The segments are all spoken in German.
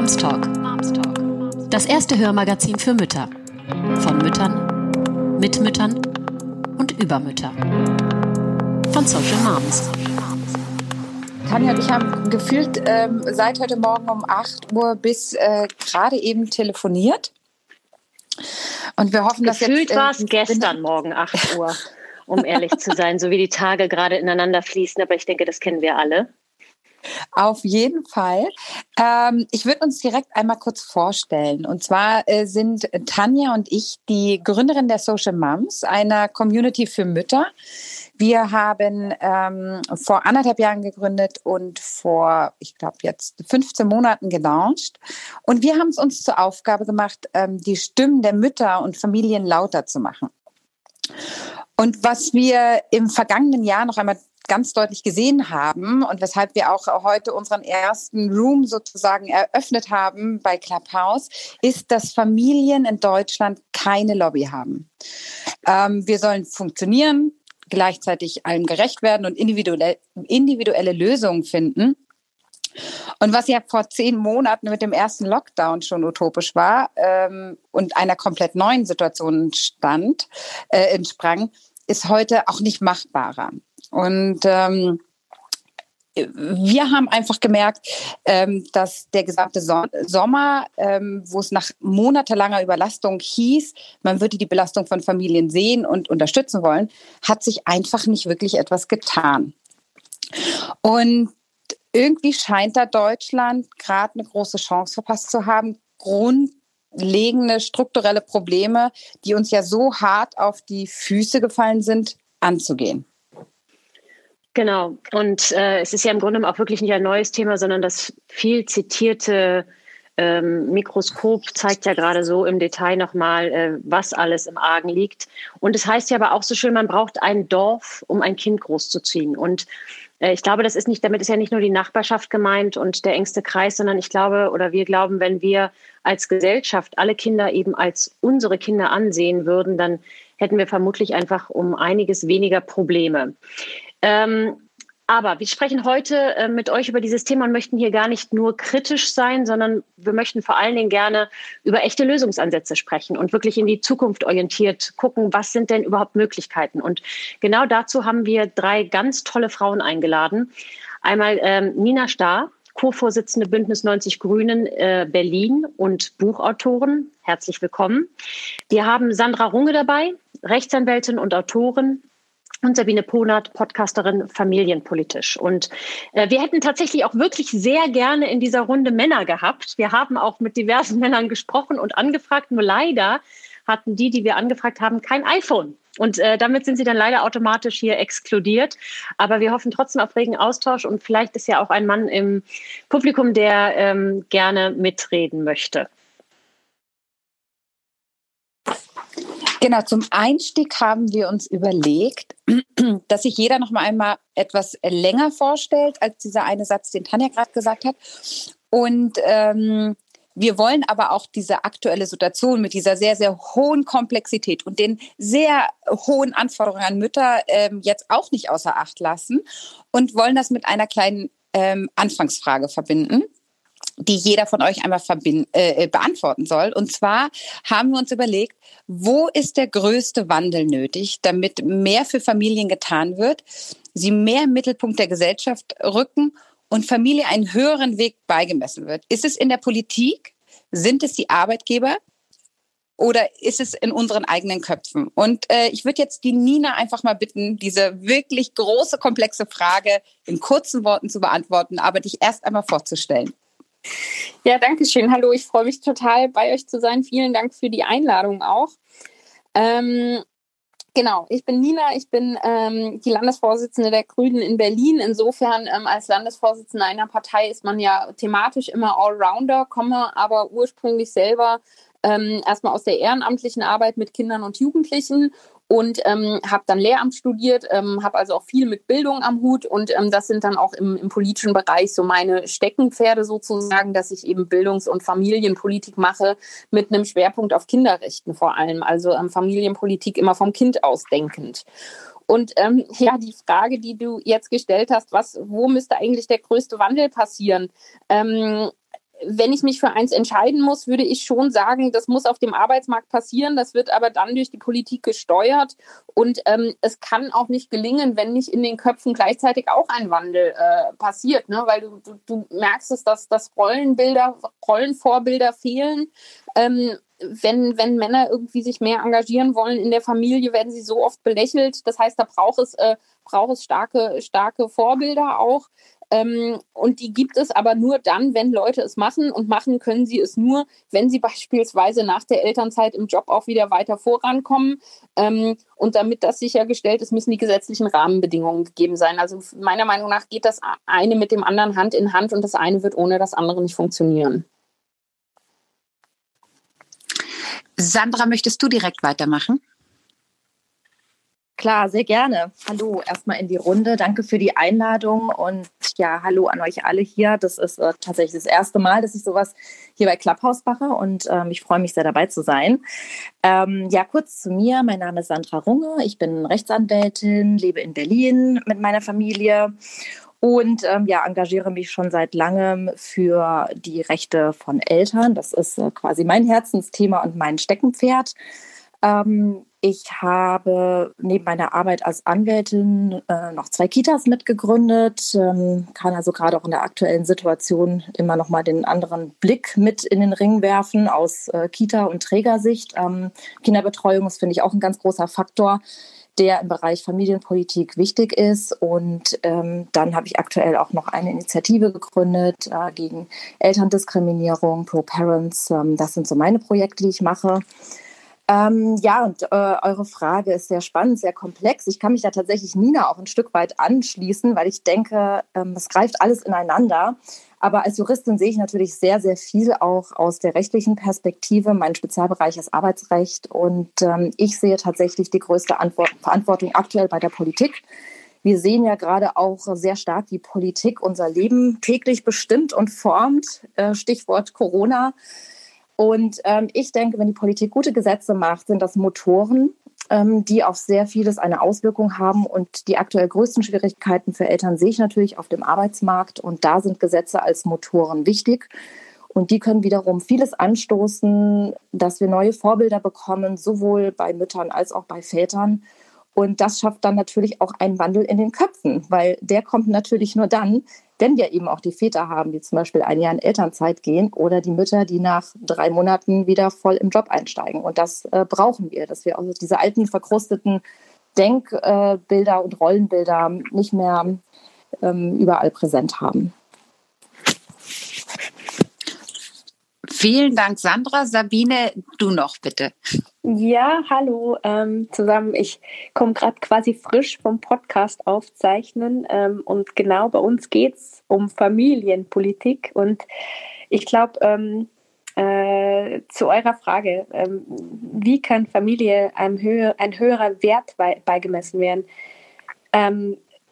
Moms Talk. Das erste Hörmagazin für Mütter. Von Müttern, mit Müttern und über Mütter. Von Social Moms. Tanja und ich haben gefühlt ähm, seit heute Morgen um 8 Uhr bis äh, gerade eben telefoniert. Und wir hoffen, dass Gefühlt jetzt. Gefühlt war es gestern Morgen 8 Uhr, um ehrlich zu sein, so wie die Tage gerade ineinander fließen. Aber ich denke, das kennen wir alle. Auf jeden Fall. Ähm, ich würde uns direkt einmal kurz vorstellen. Und zwar äh, sind Tanja und ich die Gründerin der Social Moms, einer Community für Mütter. Wir haben ähm, vor anderthalb Jahren gegründet und vor, ich glaube, jetzt 15 Monaten gelauncht. Und wir haben es uns zur Aufgabe gemacht, ähm, die Stimmen der Mütter und Familien lauter zu machen. Und was wir im vergangenen Jahr noch einmal ganz deutlich gesehen haben und weshalb wir auch heute unseren ersten Room sozusagen eröffnet haben bei Clubhouse, ist, dass Familien in Deutschland keine Lobby haben. Ähm, wir sollen funktionieren, gleichzeitig allem gerecht werden und individuelle, individuelle Lösungen finden. Und was ja vor zehn Monaten mit dem ersten Lockdown schon utopisch war ähm, und einer komplett neuen Situation stand, äh, entsprang, ist heute auch nicht machbarer. Und ähm, wir haben einfach gemerkt, ähm, dass der gesamte so Sommer, ähm, wo es nach monatelanger Überlastung hieß, man würde die Belastung von Familien sehen und unterstützen wollen, hat sich einfach nicht wirklich etwas getan. Und irgendwie scheint da Deutschland gerade eine große Chance verpasst zu haben, grundlegende strukturelle Probleme, die uns ja so hart auf die Füße gefallen sind, anzugehen. Genau. Und äh, es ist ja im Grunde auch wirklich nicht ein neues Thema, sondern das viel zitierte ähm, Mikroskop zeigt ja gerade so im Detail nochmal, äh, was alles im Argen liegt. Und es heißt ja aber auch so schön, man braucht ein Dorf, um ein Kind großzuziehen. Und äh, ich glaube, das ist nicht, damit ist ja nicht nur die Nachbarschaft gemeint und der engste Kreis, sondern ich glaube oder wir glauben, wenn wir als Gesellschaft alle Kinder eben als unsere Kinder ansehen würden, dann hätten wir vermutlich einfach um einiges weniger Probleme. Ähm, aber wir sprechen heute äh, mit euch über dieses Thema und möchten hier gar nicht nur kritisch sein, sondern wir möchten vor allen Dingen gerne über echte Lösungsansätze sprechen und wirklich in die Zukunft orientiert gucken, was sind denn überhaupt Möglichkeiten. Und genau dazu haben wir drei ganz tolle Frauen eingeladen. Einmal ähm, Nina Starr, Co-Vorsitzende Bündnis 90 Grünen äh, Berlin und Buchautorin. Herzlich willkommen. Wir haben Sandra Runge dabei, Rechtsanwältin und Autorin, und Sabine Ponert, Podcasterin familienpolitisch. Und äh, wir hätten tatsächlich auch wirklich sehr gerne in dieser Runde Männer gehabt. Wir haben auch mit diversen Männern gesprochen und angefragt, nur leider hatten die, die wir angefragt haben, kein iPhone. Und äh, damit sind sie dann leider automatisch hier exkludiert. Aber wir hoffen trotzdem auf regen Austausch und vielleicht ist ja auch ein Mann im Publikum, der ähm, gerne mitreden möchte. Genau, zum Einstieg haben wir uns überlegt, dass sich jeder noch mal einmal etwas länger vorstellt als dieser eine Satz, den Tanja gerade gesagt hat. Und ähm, wir wollen aber auch diese aktuelle Situation mit dieser sehr, sehr hohen Komplexität und den sehr hohen Anforderungen an Mütter ähm, jetzt auch nicht außer Acht lassen und wollen das mit einer kleinen ähm, Anfangsfrage verbinden die jeder von euch einmal äh, beantworten soll. Und zwar haben wir uns überlegt, wo ist der größte Wandel nötig, damit mehr für Familien getan wird, sie mehr im Mittelpunkt der Gesellschaft rücken und Familie einen höheren Weg beigemessen wird. Ist es in der Politik? Sind es die Arbeitgeber? Oder ist es in unseren eigenen Köpfen? Und äh, ich würde jetzt die Nina einfach mal bitten, diese wirklich große, komplexe Frage in kurzen Worten zu beantworten, aber dich erst einmal vorzustellen. Ja, danke schön. Hallo, ich freue mich total, bei euch zu sein. Vielen Dank für die Einladung auch. Ähm, Genau, ich bin Nina, ich bin ähm, die Landesvorsitzende der Grünen in Berlin. Insofern ähm, als Landesvorsitzende einer Partei ist man ja thematisch immer Allrounder, komme aber ursprünglich selber ähm, erstmal aus der ehrenamtlichen Arbeit mit Kindern und Jugendlichen und ähm, habe dann Lehramt studiert, ähm, habe also auch viel mit Bildung am Hut und ähm, das sind dann auch im, im politischen Bereich so meine Steckenpferde sozusagen, dass ich eben Bildungs- und Familienpolitik mache mit einem Schwerpunkt auf Kinderrechten vor allem, also ähm, Familienpolitik immer vom Kind aus denkend. Und ähm, ja, die Frage, die du jetzt gestellt hast, was, wo müsste eigentlich der größte Wandel passieren? Ähm, wenn ich mich für eins entscheiden muss, würde ich schon sagen, das muss auf dem Arbeitsmarkt passieren. Das wird aber dann durch die Politik gesteuert. Und ähm, es kann auch nicht gelingen, wenn nicht in den Köpfen gleichzeitig auch ein Wandel äh, passiert. Ne? Weil du, du, du merkst es, dass, dass Rollenbilder, Rollenvorbilder fehlen. Ähm, wenn, wenn Männer irgendwie sich mehr engagieren wollen in der Familie, werden sie so oft belächelt. Das heißt, da braucht es, äh, braucht es starke, starke Vorbilder auch. Ähm, und die gibt es aber nur dann, wenn Leute es machen. Und machen können sie es nur, wenn sie beispielsweise nach der Elternzeit im Job auch wieder weiter vorankommen. Ähm, und damit das sichergestellt ist, müssen die gesetzlichen Rahmenbedingungen gegeben sein. Also meiner Meinung nach geht das eine mit dem anderen Hand in Hand und das eine wird ohne das andere nicht funktionieren. Sandra, möchtest du direkt weitermachen? Klar, sehr gerne. Hallo, erstmal in die Runde. Danke für die Einladung und ja, hallo an euch alle hier. Das ist äh, tatsächlich das erste Mal, dass ich sowas hier bei Clubhouse mache und ähm, ich freue mich sehr dabei zu sein. Ähm, ja, kurz zu mir. Mein Name ist Sandra Runge. Ich bin Rechtsanwältin, lebe in Berlin mit meiner Familie und ähm, ja, engagiere mich schon seit langem für die Rechte von Eltern. Das ist äh, quasi mein Herzensthema und mein Steckenpferd. Ähm, ich habe neben meiner Arbeit als Anwältin äh, noch zwei Kitas mitgegründet, ähm, kann also gerade auch in der aktuellen Situation immer noch mal den anderen Blick mit in den Ring werfen aus äh, Kita- und Trägersicht. Ähm, Kinderbetreuung ist, finde ich, auch ein ganz großer Faktor der im Bereich Familienpolitik wichtig ist. Und ähm, dann habe ich aktuell auch noch eine Initiative gegründet äh, gegen Elterndiskriminierung, Pro Parents. Ähm, das sind so meine Projekte, die ich mache. Ähm, ja, und äh, eure Frage ist sehr spannend, sehr komplex. Ich kann mich da tatsächlich Nina auch ein Stück weit anschließen, weil ich denke, ähm, es greift alles ineinander. Aber als Juristin sehe ich natürlich sehr, sehr viel auch aus der rechtlichen Perspektive. Mein Spezialbereich ist Arbeitsrecht und ähm, ich sehe tatsächlich die größte Antwort, Verantwortung aktuell bei der Politik. Wir sehen ja gerade auch sehr stark, wie Politik unser Leben täglich bestimmt und formt. Äh, Stichwort Corona. Und ähm, ich denke, wenn die Politik gute Gesetze macht, sind das Motoren, ähm, die auf sehr vieles eine Auswirkung haben. Und die aktuell größten Schwierigkeiten für Eltern sehe ich natürlich auf dem Arbeitsmarkt. Und da sind Gesetze als Motoren wichtig. Und die können wiederum vieles anstoßen, dass wir neue Vorbilder bekommen, sowohl bei Müttern als auch bei Vätern. Und das schafft dann natürlich auch einen Wandel in den Köpfen, weil der kommt natürlich nur dann, wenn wir eben auch die Väter haben, die zum Beispiel ein Jahr in Elternzeit gehen oder die Mütter, die nach drei Monaten wieder voll im Job einsteigen. Und das äh, brauchen wir, dass wir also diese alten, verkrusteten Denkbilder und Rollenbilder nicht mehr ähm, überall präsent haben. Vielen Dank, Sandra. Sabine, du noch bitte. Ja, hallo ähm, zusammen. Ich komme gerade quasi frisch vom Podcast aufzeichnen ähm, und genau bei uns geht es um Familienpolitik und ich glaube, ähm, äh, zu eurer Frage, ähm, wie kann Familie einem höher, ein höherer Wert bei, beigemessen werden?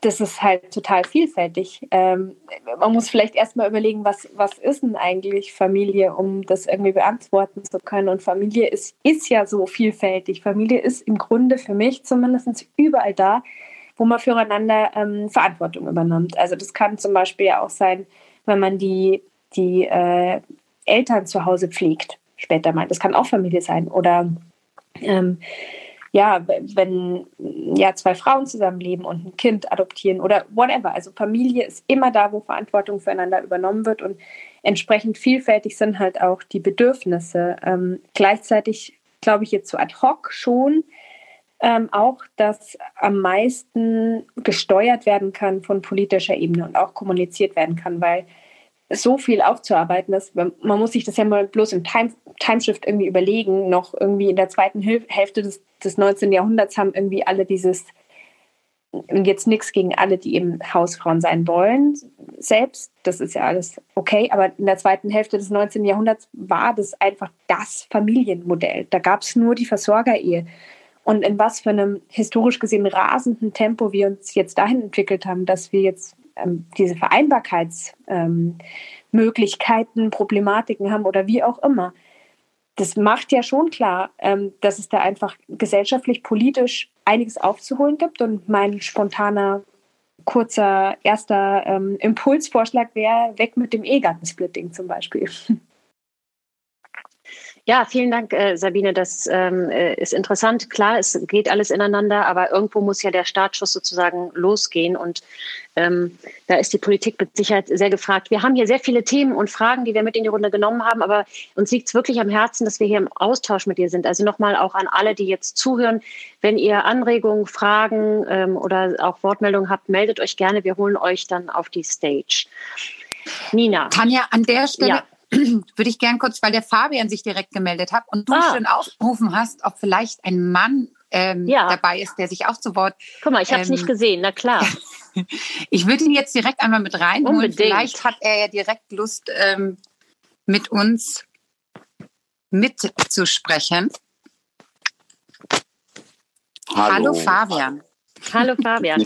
Das ist halt total vielfältig. Ähm, man muss vielleicht erstmal überlegen, was, was ist denn eigentlich Familie, um das irgendwie beantworten zu können. Und Familie ist, ist ja so vielfältig. Familie ist im Grunde für mich zumindest überall da, wo man füreinander ähm, Verantwortung übernimmt. Also das kann zum Beispiel ja auch sein, wenn man die, die äh, Eltern zu Hause pflegt, später mal. Das kann auch Familie sein. Oder ähm, ja, wenn ja zwei Frauen zusammenleben und ein Kind adoptieren oder whatever. Also Familie ist immer da, wo Verantwortung füreinander übernommen wird und entsprechend vielfältig sind halt auch die Bedürfnisse. Ähm, gleichzeitig glaube ich jetzt so ad hoc schon ähm, auch, dass am meisten gesteuert werden kann von politischer Ebene und auch kommuniziert werden kann, weil so viel aufzuarbeiten ist. Man muss sich das ja mal bloß im Time, Timeshift irgendwie überlegen. Noch irgendwie in der zweiten Hälfte des, des 19. Jahrhunderts haben irgendwie alle dieses, und jetzt nichts gegen alle, die eben Hausfrauen sein wollen, selbst. Das ist ja alles okay. Aber in der zweiten Hälfte des 19. Jahrhunderts war das einfach das Familienmodell. Da gab es nur die Versorgerehe. Und in was für einem historisch gesehen rasenden Tempo wir uns jetzt dahin entwickelt haben, dass wir jetzt ähm, diese Vereinbarkeitsmöglichkeiten, ähm, Problematiken haben oder wie auch immer. Das macht ja schon klar, ähm, dass es da einfach gesellschaftlich, politisch einiges aufzuholen gibt. Und mein spontaner kurzer erster ähm, Impulsvorschlag wäre, weg mit dem Ehegattensplitting zum Beispiel. Ja, vielen Dank, äh, Sabine. Das ähm, äh, ist interessant. Klar, es geht alles ineinander, aber irgendwo muss ja der Startschuss sozusagen losgehen. Und ähm, da ist die Politik mit Sicherheit sehr gefragt. Wir haben hier sehr viele Themen und Fragen, die wir mit in die Runde genommen haben, aber uns liegt es wirklich am Herzen, dass wir hier im Austausch mit dir sind. Also nochmal auch an alle, die jetzt zuhören. Wenn ihr Anregungen, Fragen ähm, oder auch Wortmeldungen habt, meldet euch gerne. Wir holen euch dann auf die Stage. Nina. Tanja, an der Stelle. Ja würde ich gern kurz, weil der Fabian sich direkt gemeldet hat und du ah. schön aufgerufen hast, ob vielleicht ein Mann ähm, ja. dabei ist, der sich auch zu Wort. Guck mal, ich habe es ähm, nicht gesehen, na klar. ich würde ihn jetzt direkt einmal mit reinholen. Unbedingt. Vielleicht hat er ja direkt Lust, ähm, mit uns mitzusprechen. Hallo, Hallo Fabian. Hallo Fabian.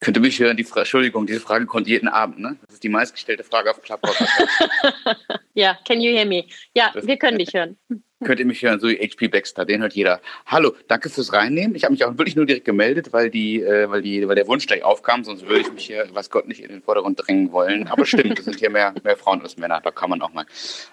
Könnt ihr mich hören? Die Fra Entschuldigung, diese Frage kommt jeden Abend, ne? Das ist die meistgestellte Frage auf Clubhouse. ja, can you hear me? Ja, das wir können dich hören. Könnt ihr mich hören, so wie HP Baxter, den hört jeder. Hallo, danke fürs Reinnehmen. Ich habe mich auch wirklich nur direkt gemeldet, weil die, äh, weil die, weil der Wunsch gleich aufkam, sonst würde ich mich hier, was Gott, nicht in den Vordergrund drängen wollen. Aber stimmt, es sind hier mehr, mehr Frauen als Männer, da kann man auch mal.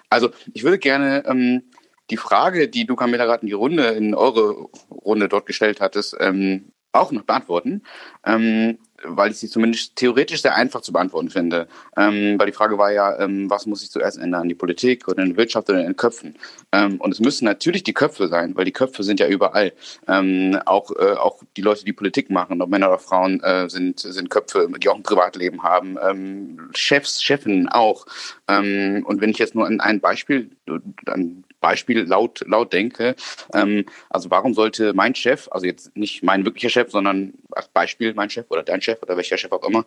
Also, ich würde gerne ähm, die Frage, die du, Camilla, gerade in die Runde, in eure Runde dort gestellt hattest, ähm, auch noch beantworten. Ähm, weil ich sie zumindest theoretisch sehr einfach zu beantworten finde. Ähm, weil die Frage war ja, ähm, was muss sich zuerst ändern, die Politik oder in der Wirtschaft oder in den Köpfen? Ähm, und es müssen natürlich die Köpfe sein, weil die Köpfe sind ja überall. Ähm, auch, äh, auch die Leute, die Politik machen, ob Männer oder Frauen, äh, sind, sind Köpfe, die auch ein Privatleben haben. Ähm, Chefs, Chefinnen auch. Und wenn ich jetzt nur an ein Beispiel, ein Beispiel laut, laut denke, ähm, also warum sollte mein Chef, also jetzt nicht mein wirklicher Chef, sondern als Beispiel mein Chef oder dein Chef oder welcher Chef auch immer,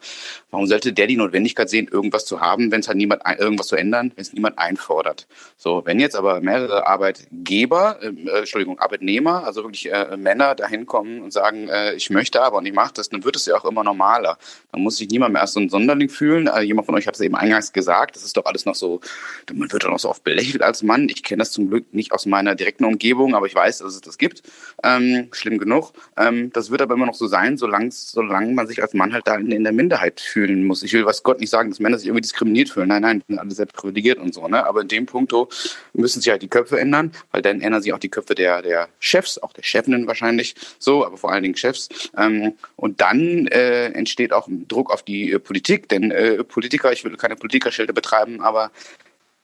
warum sollte der die Notwendigkeit sehen, irgendwas zu haben, wenn es halt niemand irgendwas zu ändern, wenn es niemand einfordert? So, wenn jetzt aber mehrere Arbeitgeber, ähm, äh, Entschuldigung, Arbeitnehmer, also wirklich äh, Männer dahin kommen und sagen, äh, ich möchte aber und ich mache das, dann wird es ja auch immer normaler. Dann muss sich niemand mehr erst so ein Sonderling fühlen. Äh, jemand von euch hat es eben eingangs gesagt, das ist doch alles noch so, man wird doch noch so oft belächelt als Mann. Ich kenne das zum Glück nicht aus meiner direkten Umgebung, aber ich weiß, dass es das gibt. Ähm, schlimm genug. Ähm, das wird aber immer noch so sein, solange, solange man sich als Mann halt da in, der Minderheit fühlen muss. Ich will was Gott nicht sagen, dass Männer sich irgendwie diskriminiert fühlen. Nein, nein, sind alle sehr privilegiert und so. Ne? Aber in dem Punkt müssen sich halt die Köpfe ändern, weil dann ändern sich auch die Köpfe der, der Chefs, auch der Chefinnen wahrscheinlich so, aber vor allen Dingen Chefs. Ähm, und dann äh, entsteht auch Druck auf die äh, Politik, denn äh, Politiker, ich will keine Politikerschilder betreiben, aber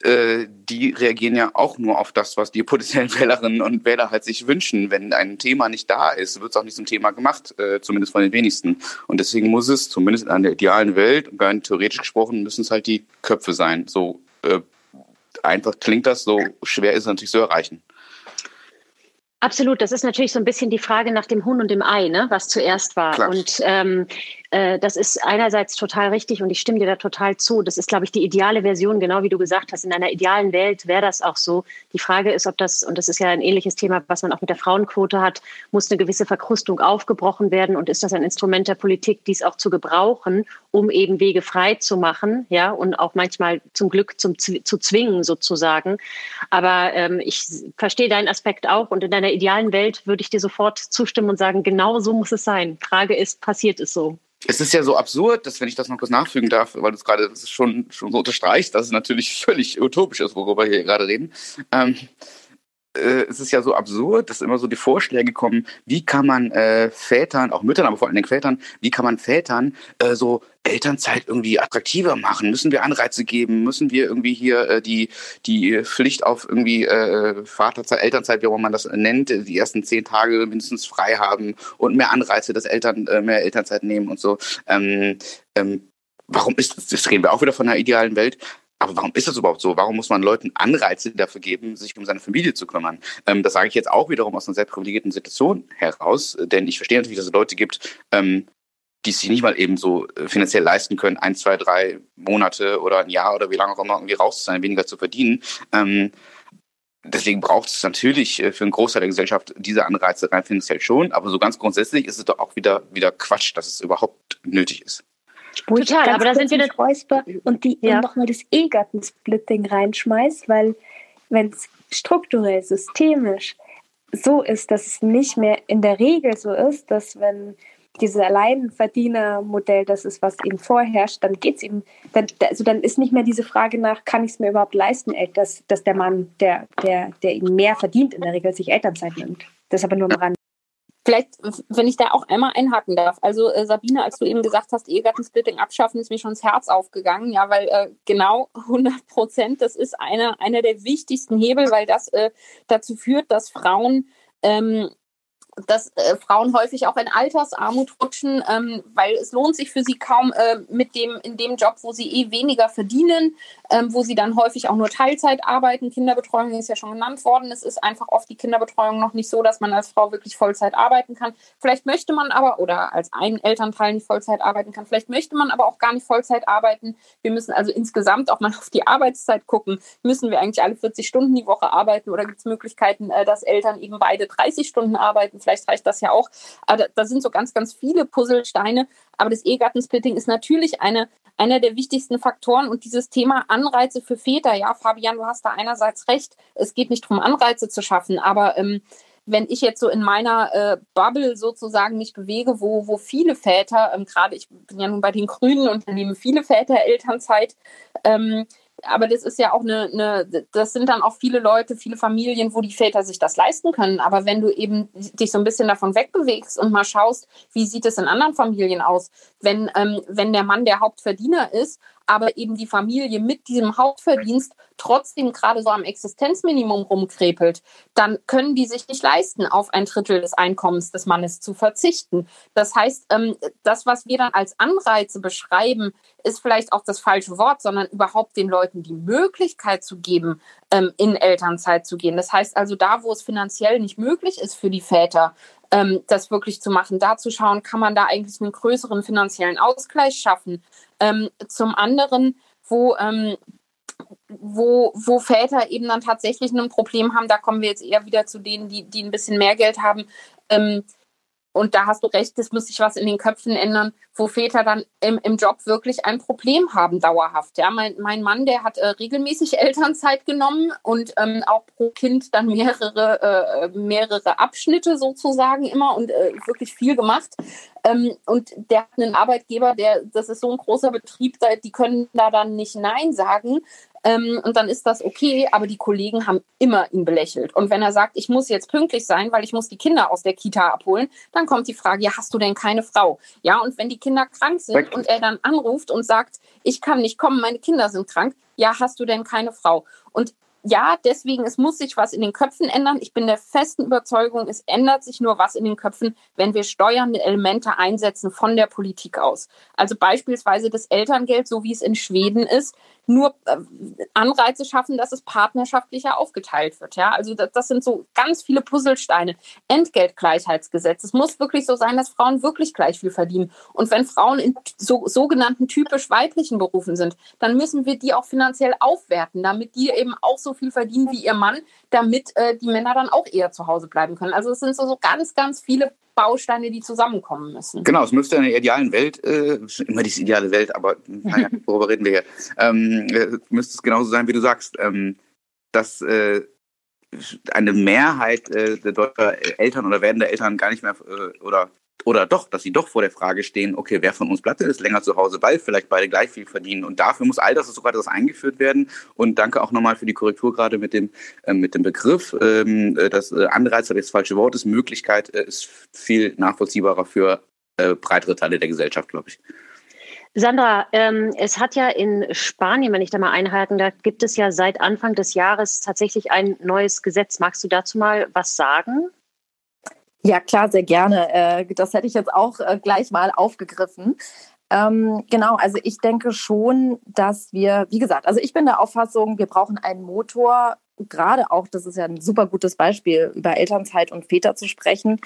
äh, die reagieren ja auch nur auf das, was die potenziellen Wählerinnen und Wähler halt sich wünschen. Wenn ein Thema nicht da ist, wird es auch nicht zum Thema gemacht, äh, zumindest von den wenigsten. Und deswegen muss es, zumindest in der idealen Welt, und rein theoretisch gesprochen, müssen es halt die Köpfe sein. So äh, einfach klingt das, so schwer ist es natürlich zu erreichen. Absolut, das ist natürlich so ein bisschen die Frage nach dem Huhn und dem Ei, ne? was zuerst war. Klar. Und ähm, äh, das ist einerseits total richtig und ich stimme dir da total zu. Das ist, glaube ich, die ideale Version, genau wie du gesagt hast. In einer idealen Welt wäre das auch so. Die Frage ist, ob das, und das ist ja ein ähnliches Thema, was man auch mit der Frauenquote hat, muss eine gewisse Verkrustung aufgebrochen werden und ist das ein Instrument der Politik, dies auch zu gebrauchen, um eben Wege frei zu machen, ja, und auch manchmal zum Glück zum, zu zwingen sozusagen. Aber ähm, ich verstehe deinen Aspekt auch und in deiner idealen Welt würde ich dir sofort zustimmen und sagen, genau so muss es sein. Frage ist, passiert es so? Es ist ja so absurd, dass wenn ich das noch kurz nachfügen darf, weil du es gerade schon, schon so unterstreichst, dass es natürlich völlig utopisch ist, worüber wir hier gerade reden. Ähm, äh, es ist ja so absurd, dass immer so die Vorschläge kommen, wie kann man äh, Vätern, auch Müttern, aber vor allen Dingen Vätern, wie kann man Vätern äh, so Elternzeit irgendwie attraktiver machen? Müssen wir Anreize geben? Müssen wir irgendwie hier äh, die, die Pflicht auf irgendwie äh, Vaterzeit, Elternzeit, wie auch man das nennt, die ersten zehn Tage mindestens frei haben und mehr Anreize, dass Eltern äh, mehr Elternzeit nehmen und so. Ähm, ähm, warum ist das? Das reden wir auch wieder von einer idealen Welt. Aber warum ist das überhaupt so? Warum muss man Leuten Anreize dafür geben, sich um seine Familie zu kümmern? Ähm, das sage ich jetzt auch wiederum aus einer sehr privilegierten Situation heraus, denn ich verstehe natürlich, dass es Leute gibt, ähm, die sich nicht mal eben so äh, finanziell leisten können, ein, zwei, drei Monate oder ein Jahr oder wie lange auch immer irgendwie raus zu sein, weniger zu verdienen. Ähm, deswegen braucht es natürlich äh, für einen Großteil der Gesellschaft diese Anreize rein finanziell schon, aber so ganz grundsätzlich ist es doch auch wieder, wieder Quatsch, dass es überhaupt nötig ist. Wo Total, aber da sind wir nicht Räusper und die ja. nochmal das E-Gattensplitting reinschmeißt, weil wenn es strukturell, systemisch so ist, dass es nicht mehr in der Regel so ist, dass wenn dieses Alleinverdienermodell, das ist, was eben vorherrscht, dann geht es eben, dann, also dann ist nicht mehr diese Frage nach, kann ich es mir überhaupt leisten, dass, dass der Mann, der, der, der eben mehr verdient, in der Regel sich Elternzeit nimmt. Das ist aber nur am Rand. Vielleicht, wenn ich da auch einmal einhaken darf. Also äh, Sabine, als du eben gesagt hast, Ehegattensplitting abschaffen, ist mir schon ins Herz aufgegangen. Ja, weil äh, genau 100 Prozent, das ist einer, einer der wichtigsten Hebel, weil das äh, dazu führt, dass Frauen ähm, dass äh, Frauen häufig auch in Altersarmut rutschen, ähm, weil es lohnt sich für sie kaum äh, mit dem in dem Job, wo sie eh weniger verdienen, ähm, wo sie dann häufig auch nur Teilzeit arbeiten. Kinderbetreuung ist ja schon genannt worden. Es ist einfach oft die Kinderbetreuung noch nicht so, dass man als Frau wirklich Vollzeit arbeiten kann. Vielleicht möchte man aber oder als ein Elternteil nicht Vollzeit arbeiten kann. Vielleicht möchte man aber auch gar nicht Vollzeit arbeiten. Wir müssen also insgesamt auch mal auf die Arbeitszeit gucken. Müssen wir eigentlich alle 40 Stunden die Woche arbeiten oder gibt es Möglichkeiten, äh, dass Eltern eben beide 30 Stunden arbeiten? Vielleicht reicht das ja auch. Aber da, da sind so ganz, ganz viele Puzzlesteine. Aber das Ehegattensplitting ist natürlich eine, einer der wichtigsten Faktoren und dieses Thema Anreize für Väter, ja, Fabian, du hast da einerseits recht, es geht nicht darum, Anreize zu schaffen, aber ähm, wenn ich jetzt so in meiner äh, Bubble sozusagen mich bewege, wo, wo viele Väter, ähm, gerade ich bin ja nun bei den Grünen und nehmen viele Väter Elternzeit, ähm, aber das ist ja auch eine, eine, das sind dann auch viele Leute, viele Familien, wo die Väter sich das leisten können. Aber wenn du eben dich so ein bisschen davon wegbewegst und mal schaust, wie sieht es in anderen Familien aus, wenn, ähm, wenn der Mann der Hauptverdiener ist aber eben die Familie mit diesem Hauptverdienst trotzdem gerade so am Existenzminimum rumkrepelt, dann können die sich nicht leisten, auf ein Drittel des Einkommens des Mannes zu verzichten. Das heißt, ähm, das, was wir dann als Anreize beschreiben, ist vielleicht auch das falsche Wort, sondern überhaupt den Leuten die Möglichkeit zu geben, ähm, in Elternzeit zu gehen. Das heißt also, da, wo es finanziell nicht möglich ist für die Väter, ähm, das wirklich zu machen, da zu schauen, kann man da eigentlich einen größeren finanziellen Ausgleich schaffen. Ähm, zum anderen, wo, ähm, wo, wo Väter eben dann tatsächlich ein Problem haben, da kommen wir jetzt eher wieder zu denen, die, die ein bisschen mehr Geld haben, ähm, und da hast du recht, es muss sich was in den Köpfen ändern, wo Väter dann im, im Job wirklich ein Problem haben, dauerhaft. Ja, mein, mein Mann, der hat äh, regelmäßig Elternzeit genommen und ähm, auch pro Kind dann mehrere, äh, mehrere Abschnitte sozusagen immer und äh, wirklich viel gemacht. Ähm, und der hat einen Arbeitgeber, der, das ist so ein großer Betrieb, die können da dann nicht Nein sagen. Ähm, und dann ist das okay, aber die Kollegen haben immer ihn belächelt. Und wenn er sagt, ich muss jetzt pünktlich sein, weil ich muss die Kinder aus der Kita abholen, dann kommt die Frage, ja, hast du denn keine Frau? Ja, und wenn die Kinder krank sind Weg. und er dann anruft und sagt, ich kann nicht kommen, meine Kinder sind krank, ja, hast du denn keine Frau? Und ja, deswegen, es muss sich was in den Köpfen ändern. Ich bin der festen Überzeugung, es ändert sich nur was in den Köpfen, wenn wir steuernde Elemente einsetzen von der Politik aus. Also beispielsweise das Elterngeld, so wie es in Schweden ist, nur äh, Anreize schaffen, dass es partnerschaftlicher aufgeteilt wird. Ja, also das, das sind so ganz viele Puzzlesteine. Entgeltgleichheitsgesetz. Es muss wirklich so sein, dass Frauen wirklich gleich viel verdienen. Und wenn Frauen in so, sogenannten typisch weiblichen Berufen sind, dann müssen wir die auch finanziell aufwerten, damit die eben auch so viel verdienen wie ihr Mann, damit äh, die Männer dann auch eher zu Hause bleiben können. Also es sind so, so ganz, ganz viele Bausteine, die zusammenkommen müssen. Genau, es müsste in der idealen Welt, äh, immer diese ideale Welt, aber naja, worüber reden wir hier? Ähm, äh, müsste es genauso sein, wie du sagst, ähm, dass äh, eine Mehrheit äh, der deutscher Eltern oder werdender Eltern gar nicht mehr äh, oder oder doch, dass sie doch vor der Frage stehen, okay, wer von uns bleibt denn jetzt länger zu Hause, weil vielleicht beide gleich viel verdienen. Und dafür muss all das sogar das eingeführt werden. Und danke auch nochmal für die Korrektur gerade mit dem, äh, mit dem Begriff. Ähm, äh, das äh, Anreiz, das falsche Wort ist, Möglichkeit äh, ist viel nachvollziehbarer für äh, breitere Teile der Gesellschaft, glaube ich. Sandra, ähm, es hat ja in Spanien, wenn ich da mal einhaken, da gibt es ja seit Anfang des Jahres tatsächlich ein neues Gesetz. Magst du dazu mal was sagen? Ja, klar, sehr gerne. Äh, das hätte ich jetzt auch äh, gleich mal aufgegriffen. Ähm, genau, also ich denke schon, dass wir, wie gesagt, also ich bin der Auffassung, wir brauchen einen Motor, gerade auch, das ist ja ein super gutes Beispiel, über Elternzeit und Väter zu sprechen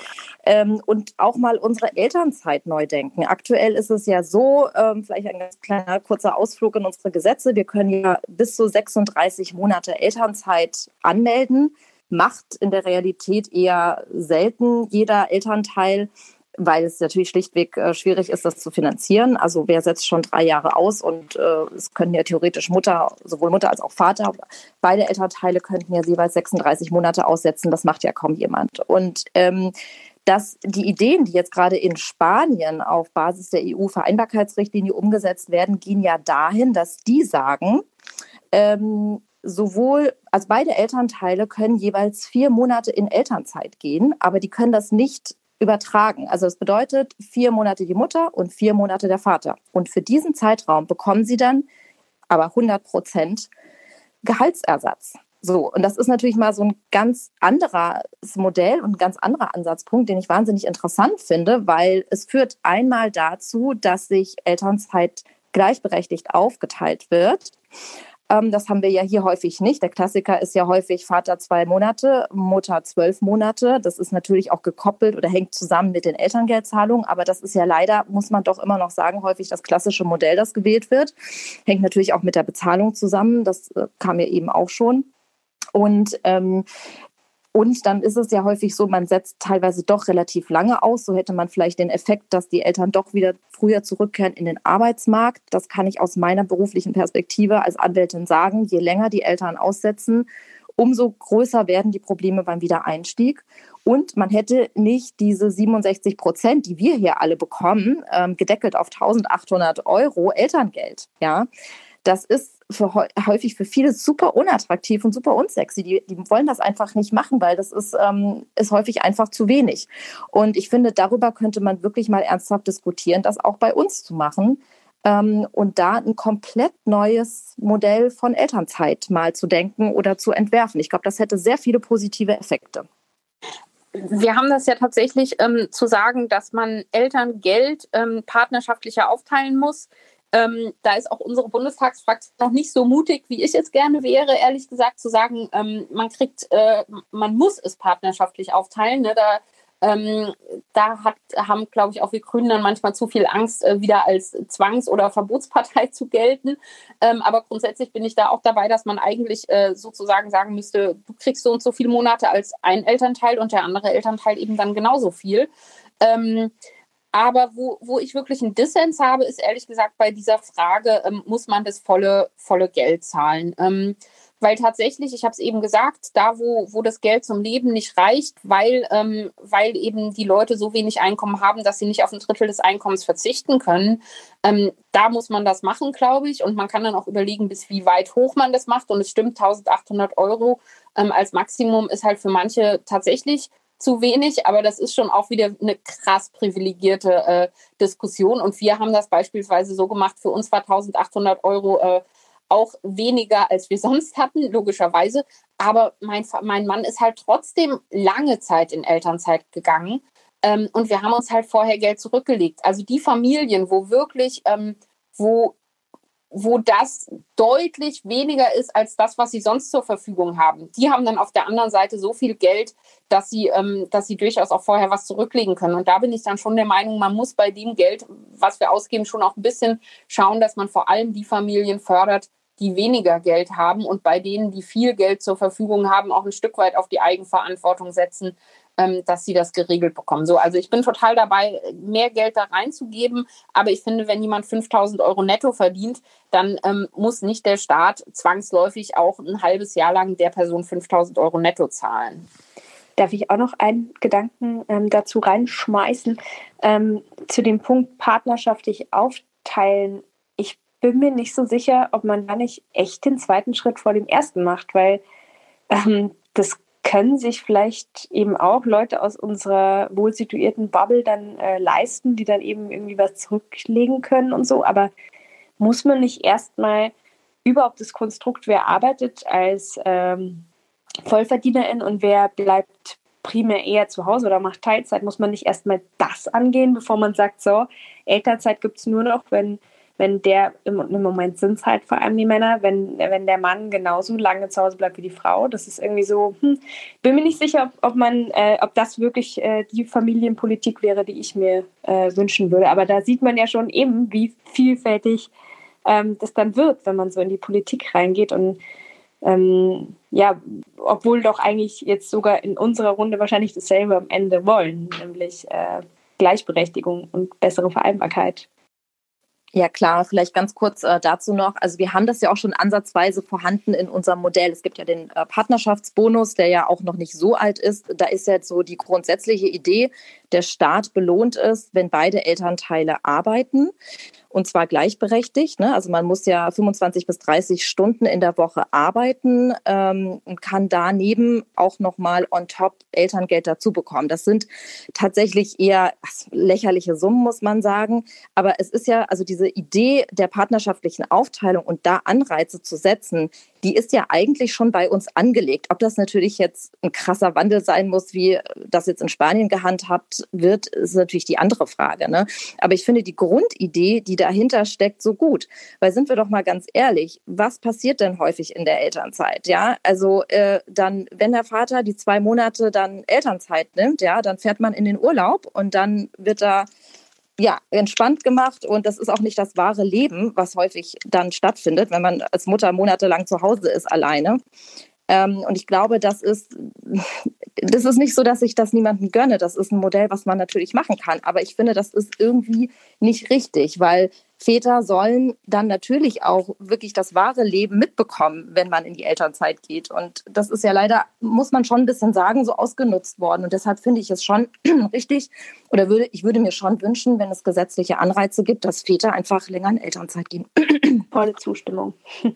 ähm, und auch mal unsere Elternzeit neu denken. Aktuell ist es ja so, ähm, vielleicht ein ganz kleiner kurzer Ausflug in unsere Gesetze, wir können ja bis zu 36 Monate Elternzeit anmelden macht in der Realität eher selten jeder Elternteil, weil es natürlich schlichtweg äh, schwierig ist, das zu finanzieren. Also wer setzt schon drei Jahre aus und äh, es können ja theoretisch Mutter, sowohl Mutter als auch Vater, beide Elternteile könnten ja jeweils 36 Monate aussetzen. Das macht ja kaum jemand. Und ähm, dass die Ideen, die jetzt gerade in Spanien auf Basis der EU-Vereinbarkeitsrichtlinie umgesetzt werden, gehen ja dahin, dass die sagen, ähm, sowohl, also beide Elternteile können jeweils vier Monate in Elternzeit gehen, aber die können das nicht übertragen. Also es bedeutet vier Monate die Mutter und vier Monate der Vater. Und für diesen Zeitraum bekommen sie dann aber 100 Prozent Gehaltsersatz. So, und das ist natürlich mal so ein ganz anderes Modell und ein ganz anderer Ansatzpunkt, den ich wahnsinnig interessant finde, weil es führt einmal dazu, dass sich Elternzeit gleichberechtigt aufgeteilt wird. Ähm, das haben wir ja hier häufig nicht. Der Klassiker ist ja häufig Vater zwei Monate, Mutter zwölf Monate. Das ist natürlich auch gekoppelt oder hängt zusammen mit den Elterngeldzahlungen. Aber das ist ja leider, muss man doch immer noch sagen, häufig das klassische Modell, das gewählt wird. Hängt natürlich auch mit der Bezahlung zusammen. Das äh, kam ja eben auch schon. Und ähm, und dann ist es ja häufig so, man setzt teilweise doch relativ lange aus. So hätte man vielleicht den Effekt, dass die Eltern doch wieder früher zurückkehren in den Arbeitsmarkt. Das kann ich aus meiner beruflichen Perspektive als Anwältin sagen. Je länger die Eltern aussetzen, umso größer werden die Probleme beim Wiedereinstieg. Und man hätte nicht diese 67 Prozent, die wir hier alle bekommen, ähm, gedeckelt auf 1800 Euro Elterngeld. Ja, das ist für, häufig für viele super unattraktiv und super unsexy. Die, die wollen das einfach nicht machen, weil das ist, ähm, ist häufig einfach zu wenig. Und ich finde, darüber könnte man wirklich mal ernsthaft diskutieren, das auch bei uns zu machen. Ähm, und da ein komplett neues Modell von Elternzeit mal zu denken oder zu entwerfen. Ich glaube, das hätte sehr viele positive Effekte. Wir haben das ja tatsächlich ähm, zu sagen, dass man Elterngeld ähm, partnerschaftlicher aufteilen muss. Ähm, da ist auch unsere Bundestagsfraktion noch nicht so mutig, wie ich es gerne wäre, ehrlich gesagt, zu sagen, ähm, man kriegt, äh, man muss es partnerschaftlich aufteilen. Ne? Da, ähm, da hat, haben, glaube ich, auch wir Grünen dann manchmal zu viel Angst, äh, wieder als Zwangs- oder Verbotspartei zu gelten. Ähm, aber grundsätzlich bin ich da auch dabei, dass man eigentlich äh, sozusagen sagen müsste, du kriegst so und so viele Monate als ein Elternteil und der andere Elternteil eben dann genauso viel. Ähm, aber wo, wo ich wirklich einen Dissens habe, ist ehrlich gesagt bei dieser Frage, ähm, muss man das volle, volle Geld zahlen? Ähm, weil tatsächlich, ich habe es eben gesagt, da wo, wo das Geld zum Leben nicht reicht, weil, ähm, weil eben die Leute so wenig Einkommen haben, dass sie nicht auf ein Drittel des Einkommens verzichten können, ähm, da muss man das machen, glaube ich. Und man kann dann auch überlegen, bis wie weit hoch man das macht. Und es stimmt, 1800 Euro ähm, als Maximum ist halt für manche tatsächlich zu wenig, aber das ist schon auch wieder eine krass privilegierte äh, Diskussion. Und wir haben das beispielsweise so gemacht, für uns war 1800 Euro äh, auch weniger, als wir sonst hatten, logischerweise. Aber mein, mein Mann ist halt trotzdem lange Zeit in Elternzeit gegangen. Ähm, und wir haben uns halt vorher Geld zurückgelegt. Also die Familien, wo wirklich, ähm, wo wo das deutlich weniger ist als das, was sie sonst zur Verfügung haben. Die haben dann auf der anderen Seite so viel Geld, dass sie, ähm, dass sie durchaus auch vorher was zurücklegen können. Und da bin ich dann schon der Meinung, man muss bei dem Geld, was wir ausgeben, schon auch ein bisschen schauen, dass man vor allem die Familien fördert, die weniger Geld haben und bei denen, die viel Geld zur Verfügung haben, auch ein Stück weit auf die Eigenverantwortung setzen, dass sie das geregelt bekommen. So, also ich bin total dabei, mehr Geld da reinzugeben. Aber ich finde, wenn jemand 5000 Euro netto verdient, dann ähm, muss nicht der Staat zwangsläufig auch ein halbes Jahr lang der Person 5000 Euro netto zahlen. Darf ich auch noch einen Gedanken ähm, dazu reinschmeißen? Ähm, zu dem Punkt partnerschaftlich aufteilen. Ich bin mir nicht so sicher, ob man da nicht echt den zweiten Schritt vor dem ersten macht, weil ähm, das können sich vielleicht eben auch Leute aus unserer wohlsituierten Bubble dann äh, leisten, die dann eben irgendwie was zurücklegen können und so. Aber muss man nicht erstmal überhaupt das Konstrukt, wer arbeitet als ähm, Vollverdienerin und wer bleibt primär eher zu Hause oder macht Teilzeit, muss man nicht erstmal das angehen, bevor man sagt, so, Elternzeit gibt es nur noch, wenn wenn der, im, im Moment sind es halt vor allem die Männer, wenn, wenn der Mann genauso lange zu Hause bleibt wie die Frau. Das ist irgendwie so, hm, bin mir nicht sicher, ob, ob man, äh, ob das wirklich äh, die Familienpolitik wäre, die ich mir äh, wünschen würde. Aber da sieht man ja schon eben, wie vielfältig ähm, das dann wird, wenn man so in die Politik reingeht und ähm, ja, obwohl doch eigentlich jetzt sogar in unserer Runde wahrscheinlich dasselbe am Ende wollen, nämlich äh, Gleichberechtigung und bessere Vereinbarkeit. Ja klar, vielleicht ganz kurz äh, dazu noch. Also wir haben das ja auch schon ansatzweise vorhanden in unserem Modell. Es gibt ja den äh, Partnerschaftsbonus, der ja auch noch nicht so alt ist. Da ist jetzt so die grundsätzliche Idee, der Staat belohnt es, wenn beide Elternteile arbeiten und zwar gleichberechtigt. Ne? Also man muss ja 25 bis 30 Stunden in der Woche arbeiten ähm, und kann daneben auch nochmal on top Elterngeld dazu bekommen. Das sind tatsächlich eher lächerliche Summen, muss man sagen. Aber es ist ja, also diese Idee der partnerschaftlichen Aufteilung und da Anreize zu setzen, die ist ja eigentlich schon bei uns angelegt. Ob das natürlich jetzt ein krasser Wandel sein muss, wie das jetzt in Spanien gehandhabt wird, ist natürlich die andere Frage. Ne? Aber ich finde die Grundidee, die dahinter steckt, so gut. Weil sind wir doch mal ganz ehrlich, was passiert denn häufig in der Elternzeit? Ja, also äh, dann, wenn der Vater die zwei Monate dann Elternzeit nimmt, ja, dann fährt man in den Urlaub und dann wird da ja, entspannt gemacht und das ist auch nicht das wahre Leben, was häufig dann stattfindet, wenn man als Mutter monatelang zu Hause ist alleine. Ähm, und ich glaube, das ist, das ist nicht so, dass ich das niemandem gönne. Das ist ein Modell, was man natürlich machen kann. Aber ich finde, das ist irgendwie nicht richtig, weil Väter sollen dann natürlich auch wirklich das wahre Leben mitbekommen, wenn man in die Elternzeit geht. Und das ist ja leider, muss man schon ein bisschen sagen, so ausgenutzt worden. Und deshalb finde ich es schon richtig oder würde, ich würde mir schon wünschen, wenn es gesetzliche Anreize gibt, dass Väter einfach länger in Elternzeit gehen. Volle Zustimmung.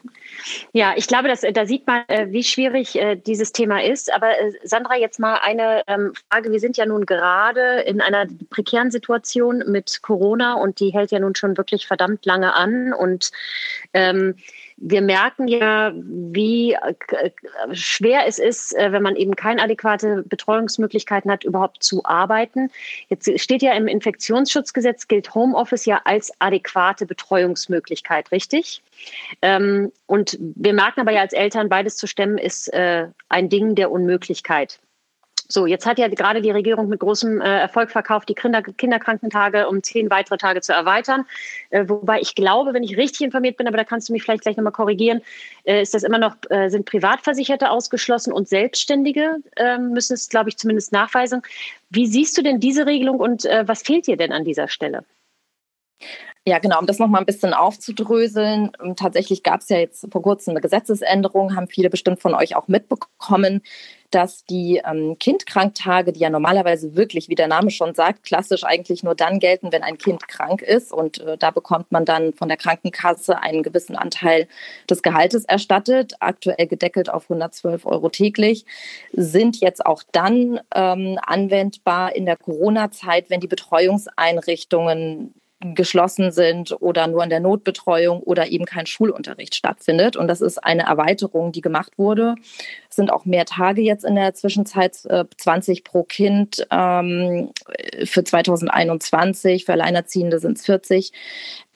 Ja, ich glaube, dass, da sieht man, äh, wie schwierig äh, dieses Thema ist. Aber äh, Sandra, jetzt mal eine ähm, Frage. Wir sind ja nun gerade in einer prekären Situation mit Corona und die hält ja nun schon wirklich verdammt lange an. Und ähm, wir merken ja, wie äh, schwer es ist, äh, wenn man eben keine adäquate Betreuungsmöglichkeiten hat, überhaupt zu arbeiten. Jetzt steht ja im Infektionsschutzgesetz, gilt Homeoffice ja als adäquate Betreuungsmöglichkeit, richtig? Ähm, und wir merken aber ja als Eltern, beides zu stemmen ist äh, ein Ding der Unmöglichkeit. So, jetzt hat ja gerade die Regierung mit großem äh, Erfolg verkauft, die Kinder Kinderkrankentage um zehn weitere Tage zu erweitern. Äh, wobei ich glaube, wenn ich richtig informiert bin, aber da kannst du mich vielleicht gleich nochmal korrigieren, äh, ist das immer noch, äh, sind Privatversicherte ausgeschlossen und Selbstständige ähm, müssen es, glaube ich, zumindest nachweisen. Wie siehst du denn diese Regelung und äh, was fehlt dir denn an dieser Stelle? Ja, genau, um das nochmal ein bisschen aufzudröseln. Ähm, tatsächlich gab es ja jetzt vor kurzem eine Gesetzesänderung, haben viele bestimmt von euch auch mitbekommen, dass die ähm, Kindkranktage, die ja normalerweise wirklich, wie der Name schon sagt, klassisch eigentlich nur dann gelten, wenn ein Kind krank ist. Und äh, da bekommt man dann von der Krankenkasse einen gewissen Anteil des Gehaltes erstattet, aktuell gedeckelt auf 112 Euro täglich, sind jetzt auch dann ähm, anwendbar in der Corona-Zeit, wenn die Betreuungseinrichtungen geschlossen sind oder nur in der Notbetreuung oder eben kein Schulunterricht stattfindet. Und das ist eine Erweiterung, die gemacht wurde. Es sind auch mehr Tage jetzt in der Zwischenzeit, äh, 20 pro Kind ähm, für 2021. Für Alleinerziehende sind es 40.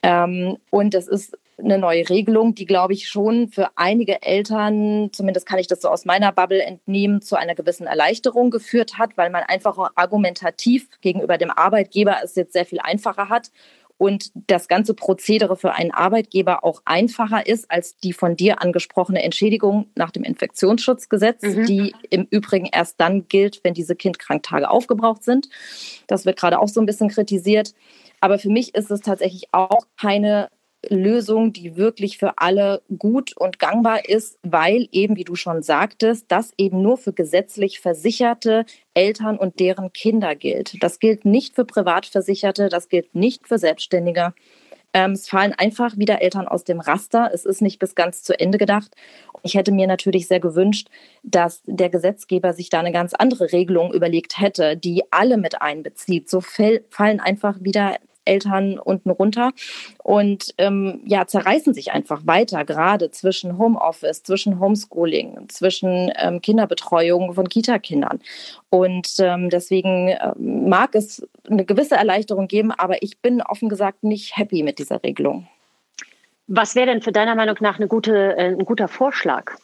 Ähm, und es ist eine neue Regelung, die, glaube ich, schon für einige Eltern, zumindest kann ich das so aus meiner Bubble entnehmen, zu einer gewissen Erleichterung geführt hat, weil man einfach argumentativ gegenüber dem Arbeitgeber es jetzt sehr viel einfacher hat und das ganze Prozedere für einen Arbeitgeber auch einfacher ist als die von dir angesprochene Entschädigung nach dem Infektionsschutzgesetz, mhm. die im Übrigen erst dann gilt, wenn diese Kindkranktage aufgebraucht sind. Das wird gerade auch so ein bisschen kritisiert. Aber für mich ist es tatsächlich auch keine Lösung, die wirklich für alle gut und gangbar ist, weil eben, wie du schon sagtest, das eben nur für gesetzlich versicherte Eltern und deren Kinder gilt. Das gilt nicht für Privatversicherte, das gilt nicht für Selbstständige. Ähm, es fallen einfach wieder Eltern aus dem Raster. Es ist nicht bis ganz zu Ende gedacht. Ich hätte mir natürlich sehr gewünscht, dass der Gesetzgeber sich da eine ganz andere Regelung überlegt hätte, die alle mit einbezieht. So fallen einfach wieder Eltern unten runter und ähm, ja, zerreißen sich einfach weiter, gerade zwischen Homeoffice, zwischen Homeschooling, zwischen ähm, Kinderbetreuung von Kitakindern. Und ähm, deswegen äh, mag es eine gewisse Erleichterung geben, aber ich bin offen gesagt nicht happy mit dieser Regelung. Was wäre denn für deiner Meinung nach eine gute, äh, ein guter Vorschlag?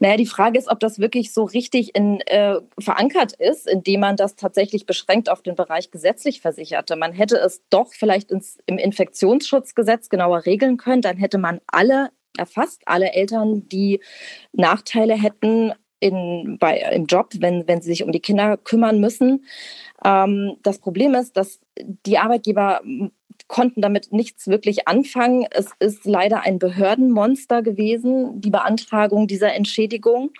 Naja, die Frage ist, ob das wirklich so richtig in, äh, verankert ist, indem man das tatsächlich beschränkt auf den Bereich gesetzlich Versicherte. Man hätte es doch vielleicht ins, im Infektionsschutzgesetz genauer regeln können. Dann hätte man alle erfasst, alle Eltern, die Nachteile hätten in, bei, im Job, wenn, wenn sie sich um die Kinder kümmern müssen. Ähm, das Problem ist, dass die Arbeitgeber konnten damit nichts wirklich anfangen. Es ist leider ein Behördenmonster gewesen, die Beantragung dieser Entschädigung.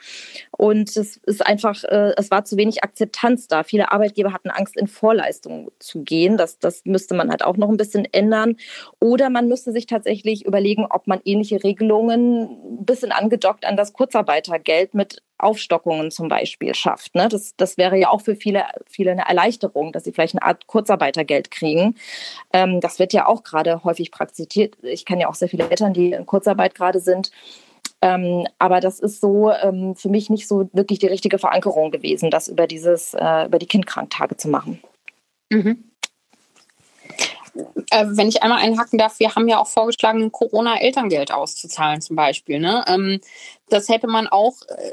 Und es ist einfach, äh, es war zu wenig Akzeptanz da. Viele Arbeitgeber hatten Angst, in Vorleistungen zu gehen. Das, das müsste man halt auch noch ein bisschen ändern. Oder man müsste sich tatsächlich überlegen, ob man ähnliche Regelungen ein bisschen angedockt an das Kurzarbeitergeld mit Aufstockungen zum Beispiel schafft. Ne? Das, das wäre ja auch für viele, viele eine Erleichterung, dass sie vielleicht eine Art Kurzarbeitergeld kriegen. Ähm, das wird ja auch gerade häufig praktiziert. Ich kenne ja auch sehr viele Eltern, die in Kurzarbeit gerade sind. Ähm, aber das ist so ähm, für mich nicht so wirklich die richtige Verankerung gewesen, das über dieses, äh, über die Kindkranktage zu machen. Mhm. Äh, wenn ich einmal einhaken darf, wir haben ja auch vorgeschlagen, Corona-Elterngeld auszuzahlen zum Beispiel. Ne? Ähm, das hätte man auch äh,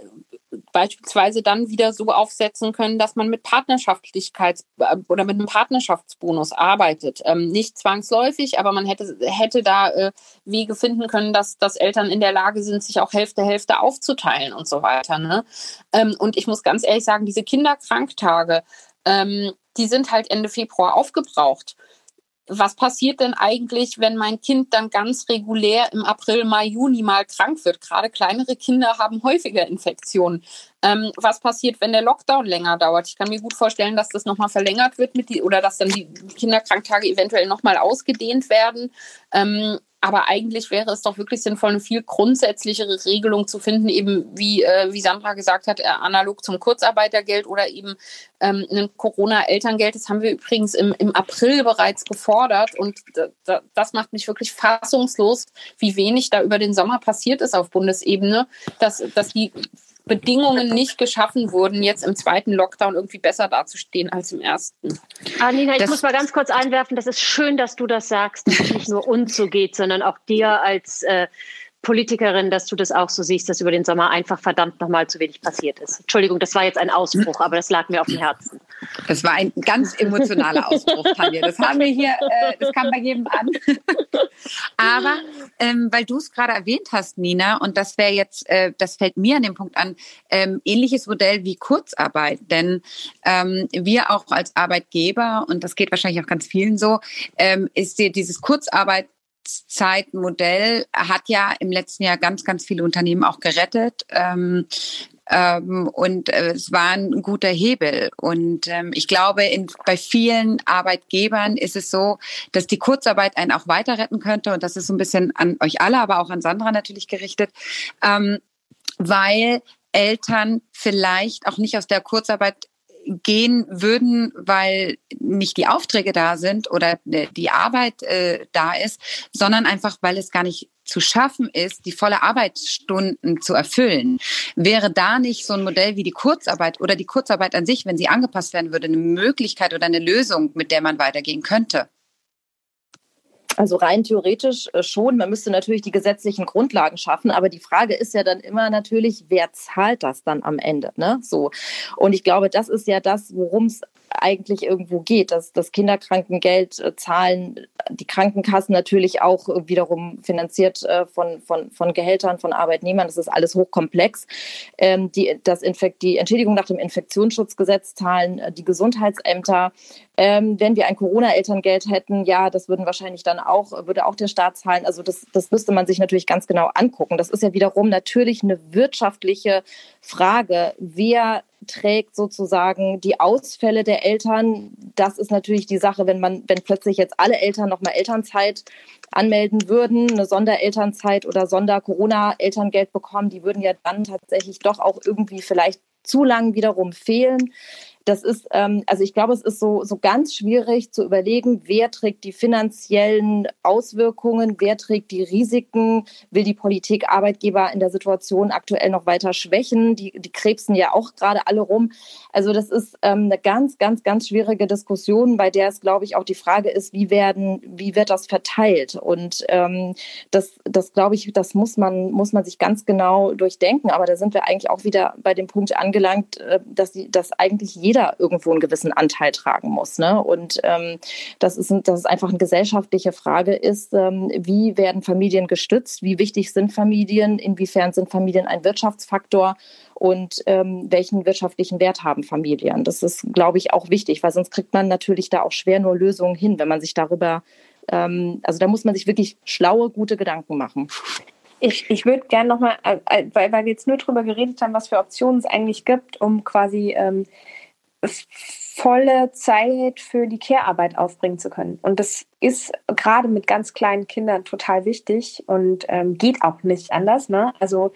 beispielsweise dann wieder so aufsetzen können, dass man mit Partnerschaftlichkeits- äh, oder mit einem Partnerschaftsbonus arbeitet. Ähm, nicht zwangsläufig, aber man hätte, hätte da äh, Wege finden können, dass, dass Eltern in der Lage sind, sich auch Hälfte, Hälfte aufzuteilen und so weiter. Ne? Ähm, und ich muss ganz ehrlich sagen, diese Kinderkranktage, ähm, die sind halt Ende Februar aufgebraucht was passiert denn eigentlich, wenn mein Kind dann ganz regulär im April, Mai, Juni mal krank wird? Gerade kleinere Kinder haben häufiger Infektionen. Ähm, was passiert, wenn der Lockdown länger dauert? Ich kann mir gut vorstellen, dass das nochmal verlängert wird mit die, oder dass dann die Kinderkranktage eventuell nochmal ausgedehnt werden. Ähm, aber eigentlich wäre es doch wirklich sinnvoll, eine viel grundsätzlichere Regelung zu finden, eben wie, äh, wie Sandra gesagt hat, äh, analog zum Kurzarbeitergeld oder eben ähm, ein Corona-Elterngeld. Das haben wir übrigens im, im April bereits gefordert und da, da, das macht mich wirklich fassungslos, wie wenig da über den Sommer passiert ist auf Bundesebene, dass, dass die Bedingungen nicht geschaffen wurden, jetzt im zweiten Lockdown irgendwie besser dazustehen als im ersten. Ah, Nina, ich das muss mal ganz kurz einwerfen, das ist schön, dass du das sagst, dass es nicht nur uns so geht, sondern auch dir als äh, Politikerin, dass du das auch so siehst, dass über den Sommer einfach verdammt nochmal zu wenig passiert ist. Entschuldigung, das war jetzt ein Ausbruch, aber das lag mir auf dem Herzen. Das war ein ganz emotionaler Ausbruch, Tanja. Das haben wir hier, äh, das kam bei jedem an. aber ähm, weil du es gerade erwähnt hast, Nina, und das wäre jetzt, äh, das fällt mir an dem Punkt an, ähm, ähnliches Modell wie Kurzarbeit. Denn ähm, wir auch als Arbeitgeber, und das geht wahrscheinlich auch ganz vielen so, ähm, ist dir dieses Kurzarbeit Zeitmodell hat ja im letzten Jahr ganz, ganz viele Unternehmen auch gerettet. Ähm, ähm, und äh, es war ein guter Hebel. Und ähm, ich glaube, in, bei vielen Arbeitgebern ist es so, dass die Kurzarbeit einen auch weiter retten könnte. Und das ist so ein bisschen an euch alle, aber auch an Sandra natürlich gerichtet, ähm, weil Eltern vielleicht auch nicht aus der Kurzarbeit gehen würden, weil nicht die Aufträge da sind oder die Arbeit äh, da ist, sondern einfach, weil es gar nicht zu schaffen ist, die volle Arbeitsstunden zu erfüllen. Wäre da nicht so ein Modell wie die Kurzarbeit oder die Kurzarbeit an sich, wenn sie angepasst werden würde, eine Möglichkeit oder eine Lösung, mit der man weitergehen könnte? Also rein theoretisch äh, schon. Man müsste natürlich die gesetzlichen Grundlagen schaffen, aber die Frage ist ja dann immer natürlich, wer zahlt das dann am Ende? Ne? So. Und ich glaube, das ist ja das, worum es eigentlich irgendwo geht, dass das Kinderkrankengeld äh, zahlen die Krankenkassen natürlich auch wiederum finanziert äh, von, von, von Gehältern von Arbeitnehmern. Das ist alles hochkomplex. Ähm, die, das Infekt, die Entschädigung nach dem Infektionsschutzgesetz zahlen die Gesundheitsämter. Ähm, wenn wir ein Corona-Elterngeld hätten, ja, das würden wahrscheinlich dann auch, würde auch der Staat zahlen. Also das, das müsste man sich natürlich ganz genau angucken. Das ist ja wiederum natürlich eine wirtschaftliche Frage. Wer trägt sozusagen die Ausfälle der Eltern. Das ist natürlich die Sache, wenn man, wenn plötzlich jetzt alle Eltern nochmal Elternzeit anmelden würden, eine Sonderelternzeit oder Sonder-Corona-Elterngeld bekommen, die würden ja dann tatsächlich doch auch irgendwie vielleicht zu lang wiederum fehlen das ist, ähm, also ich glaube, es ist so, so ganz schwierig zu überlegen, wer trägt die finanziellen Auswirkungen, wer trägt die Risiken, will die Politik Arbeitgeber in der Situation aktuell noch weiter schwächen, die, die krebsen ja auch gerade alle rum. Also das ist ähm, eine ganz, ganz, ganz schwierige Diskussion, bei der es, glaube ich, auch die Frage ist, wie werden, wie wird das verteilt? Und ähm, das, das glaube ich, das muss man, muss man sich ganz genau durchdenken. Aber da sind wir eigentlich auch wieder bei dem Punkt angelangt, äh, dass, die, dass eigentlich jeder jeder irgendwo einen gewissen Anteil tragen muss. Ne? Und ähm, das, ist, dass es einfach eine gesellschaftliche Frage ist, ähm, wie werden Familien gestützt, wie wichtig sind Familien, inwiefern sind Familien ein Wirtschaftsfaktor und ähm, welchen wirtschaftlichen Wert haben Familien. Das ist, glaube ich, auch wichtig, weil sonst kriegt man natürlich da auch schwer nur Lösungen hin, wenn man sich darüber ähm, also da muss man sich wirklich schlaue, gute Gedanken machen. Ich, ich würde gerne nochmal, äh, äh, weil, weil wir jetzt nur darüber geredet haben, was für Optionen es eigentlich gibt, um quasi ähm, volle Zeit für die Care-Arbeit aufbringen zu können. Und das ist gerade mit ganz kleinen Kindern total wichtig und ähm, geht auch nicht anders. Ne? Also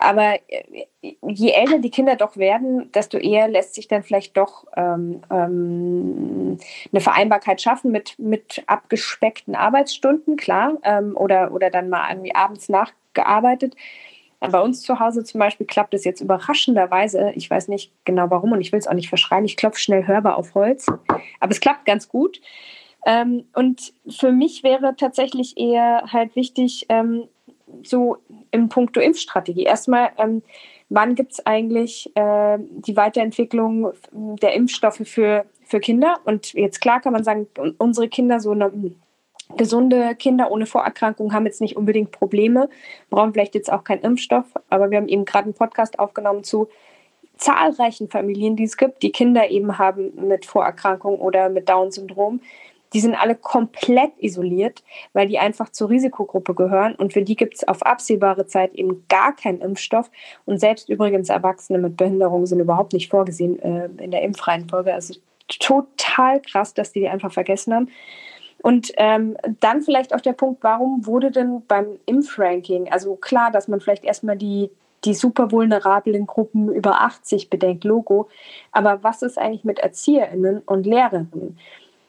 aber äh, je älter die Kinder doch werden, desto eher lässt sich dann vielleicht doch ähm, ähm, eine Vereinbarkeit schaffen mit, mit abgespeckten Arbeitsstunden, klar, ähm, oder, oder dann mal irgendwie abends nachgearbeitet. Bei uns zu Hause zum Beispiel klappt es jetzt überraschenderweise. Ich weiß nicht genau warum und ich will es auch nicht verschreien. Ich klopfe schnell hörbar auf Holz. Aber es klappt ganz gut. Ähm, und für mich wäre tatsächlich eher halt wichtig, ähm, so im Punkto Impfstrategie. Erstmal, ähm, wann gibt es eigentlich äh, die Weiterentwicklung der Impfstoffe für, für Kinder? Und jetzt klar kann man sagen, unsere Kinder, so eine, gesunde Kinder ohne Vorerkrankungen haben jetzt nicht unbedingt Probleme, brauchen vielleicht jetzt auch keinen Impfstoff, aber wir haben eben gerade einen Podcast aufgenommen zu zahlreichen Familien, die es gibt, die Kinder eben haben mit Vorerkrankungen oder mit Down-Syndrom die sind alle komplett isoliert, weil die einfach zur Risikogruppe gehören und für die gibt es auf absehbare Zeit eben gar keinen Impfstoff und selbst übrigens Erwachsene mit Behinderung sind überhaupt nicht vorgesehen äh, in der Impfreihenfolge. Also total krass, dass die die einfach vergessen haben. Und ähm, dann vielleicht auch der Punkt, warum wurde denn beim Impfranking, also klar, dass man vielleicht erstmal die, die super vulnerablen Gruppen über 80 bedenkt, Logo, aber was ist eigentlich mit ErzieherInnen und Lehrerinnen?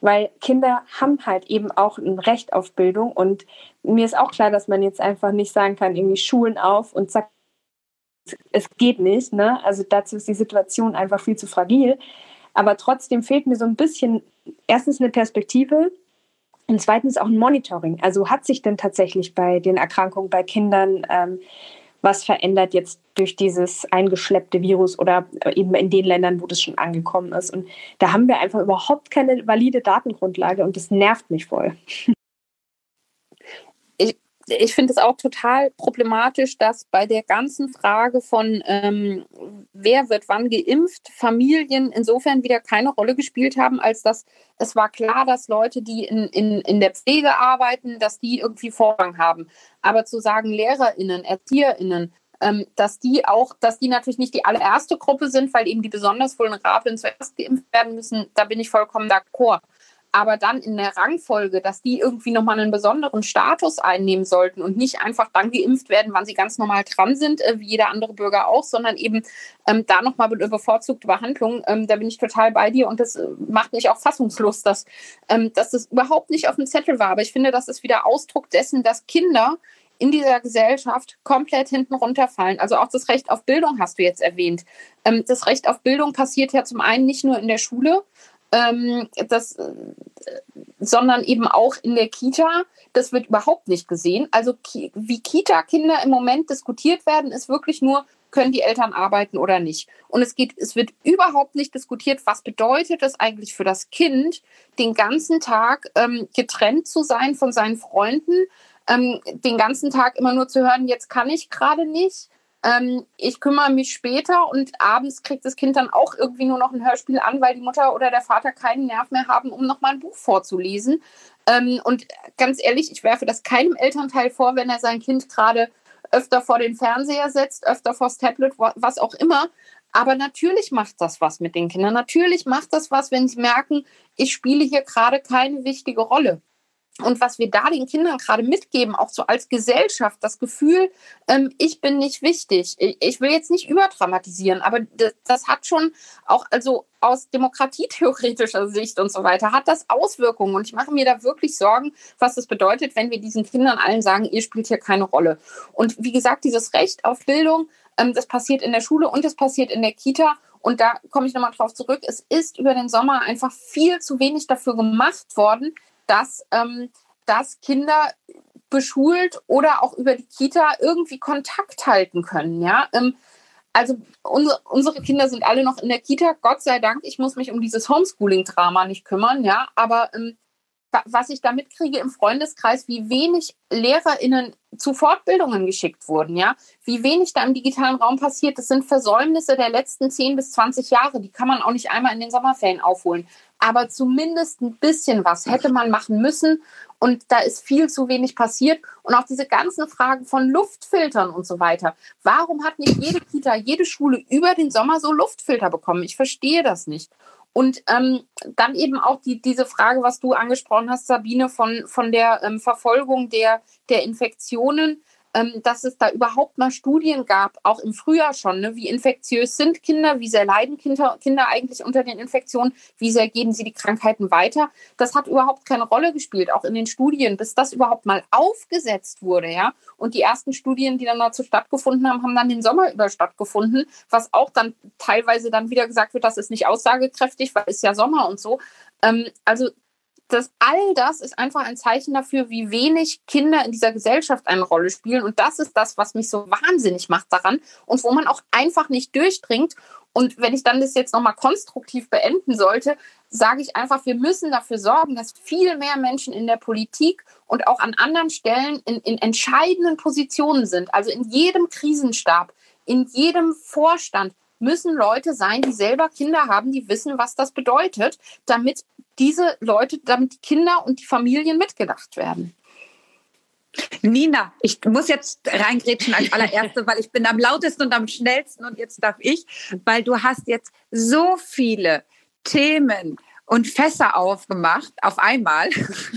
weil Kinder haben halt eben auch ein Recht auf Bildung und mir ist auch klar, dass man jetzt einfach nicht sagen kann, irgendwie Schulen auf und zack, es geht nicht, ne? Also dazu ist die Situation einfach viel zu fragil. Aber trotzdem fehlt mir so ein bisschen erstens eine Perspektive und zweitens auch ein Monitoring. Also hat sich denn tatsächlich bei den Erkrankungen bei Kindern ähm, was verändert jetzt durch dieses eingeschleppte Virus oder eben in den Ländern, wo das schon angekommen ist. Und da haben wir einfach überhaupt keine valide Datengrundlage und das nervt mich voll. ich finde es auch total problematisch, dass bei der ganzen Frage von ähm, wer wird wann geimpft, Familien insofern wieder keine Rolle gespielt haben, als dass es war klar, dass Leute, die in, in, in der Pflege arbeiten, dass die irgendwie Vorrang haben. Aber zu sagen, LehrerInnen, ErzieherInnen, ähm, dass die auch, dass die natürlich nicht die allererste Gruppe sind, weil eben die besonders Vulnerablen zuerst geimpft werden müssen, da bin ich vollkommen d'accord aber dann in der Rangfolge, dass die irgendwie nochmal einen besonderen Status einnehmen sollten und nicht einfach dann geimpft werden, wann sie ganz normal dran sind, äh, wie jeder andere Bürger auch, sondern eben ähm, da nochmal eine bevorzugte Behandlung. Ähm, da bin ich total bei dir und das äh, macht mich auch fassungslos, dass, ähm, dass das überhaupt nicht auf dem Zettel war. Aber ich finde, das ist wieder Ausdruck dessen, dass Kinder in dieser Gesellschaft komplett hinten runterfallen. Also auch das Recht auf Bildung hast du jetzt erwähnt. Ähm, das Recht auf Bildung passiert ja zum einen nicht nur in der Schule, ähm, das, äh, sondern eben auch in der Kita. Das wird überhaupt nicht gesehen. Also wie Kita-Kinder im Moment diskutiert werden, ist wirklich nur, können die Eltern arbeiten oder nicht. Und es geht, es wird überhaupt nicht diskutiert, was bedeutet es eigentlich für das Kind, den ganzen Tag ähm, getrennt zu sein von seinen Freunden, ähm, den ganzen Tag immer nur zu hören, jetzt kann ich gerade nicht ähm, ich kümmere mich später und abends kriegt das Kind dann auch irgendwie nur noch ein Hörspiel an, weil die Mutter oder der Vater keinen Nerv mehr haben, um nochmal ein Buch vorzulesen. Ähm, und ganz ehrlich, ich werfe das keinem Elternteil vor, wenn er sein Kind gerade öfter vor den Fernseher setzt, öfter vors Tablet, was auch immer. Aber natürlich macht das was mit den Kindern. Natürlich macht das was, wenn sie merken, ich spiele hier gerade keine wichtige Rolle. Und was wir da den Kindern gerade mitgeben, auch so als Gesellschaft, das Gefühl, ähm, ich bin nicht wichtig. Ich, will jetzt nicht überdramatisieren, aber das, das, hat schon auch, also aus demokratietheoretischer Sicht und so weiter, hat das Auswirkungen. Und ich mache mir da wirklich Sorgen, was das bedeutet, wenn wir diesen Kindern allen sagen, ihr spielt hier keine Rolle. Und wie gesagt, dieses Recht auf Bildung, ähm, das passiert in der Schule und das passiert in der Kita. Und da komme ich nochmal drauf zurück. Es ist über den Sommer einfach viel zu wenig dafür gemacht worden, dass, ähm, dass Kinder beschult oder auch über die Kita irgendwie Kontakt halten können. Ja, ähm, also unsere, unsere Kinder sind alle noch in der Kita, Gott sei Dank. Ich muss mich um dieses Homeschooling-Drama nicht kümmern, ja, aber ähm, was ich da mitkriege im Freundeskreis, wie wenig LehrerInnen zu Fortbildungen geschickt wurden, ja, wie wenig da im digitalen Raum passiert. Das sind Versäumnisse der letzten 10 bis 20 Jahre. Die kann man auch nicht einmal in den Sommerferien aufholen. Aber zumindest ein bisschen was hätte man machen müssen. Und da ist viel zu wenig passiert. Und auch diese ganzen Fragen von Luftfiltern und so weiter. Warum hat nicht jede Kita, jede Schule über den Sommer so Luftfilter bekommen? Ich verstehe das nicht. Und ähm, dann eben auch die, diese Frage, was du angesprochen hast, Sabine, von, von der ähm, Verfolgung der, der Infektionen dass es da überhaupt mal Studien gab, auch im Frühjahr schon, ne? wie infektiös sind Kinder, wie sehr leiden Kinder, Kinder eigentlich unter den Infektionen, wie sehr geben sie die Krankheiten weiter. Das hat überhaupt keine Rolle gespielt, auch in den Studien, bis das überhaupt mal aufgesetzt wurde, ja. Und die ersten Studien, die dann dazu stattgefunden haben, haben dann den Sommer über stattgefunden, was auch dann teilweise dann wieder gesagt wird, das ist nicht aussagekräftig, weil es ja Sommer und so. Ähm, also das, all das ist einfach ein Zeichen dafür, wie wenig Kinder in dieser Gesellschaft eine Rolle spielen. Und das ist das, was mich so wahnsinnig macht daran und wo man auch einfach nicht durchdringt. Und wenn ich dann das jetzt nochmal konstruktiv beenden sollte, sage ich einfach, wir müssen dafür sorgen, dass viel mehr Menschen in der Politik und auch an anderen Stellen in, in entscheidenden Positionen sind. Also in jedem Krisenstab, in jedem Vorstand müssen Leute sein, die selber Kinder haben, die wissen, was das bedeutet, damit diese Leute, damit die Kinder und die Familien mitgedacht werden. Nina, ich muss jetzt reingrätschen als allererste, weil ich bin am lautesten und am schnellsten und jetzt darf ich, weil du hast jetzt so viele Themen und Fässer aufgemacht auf einmal,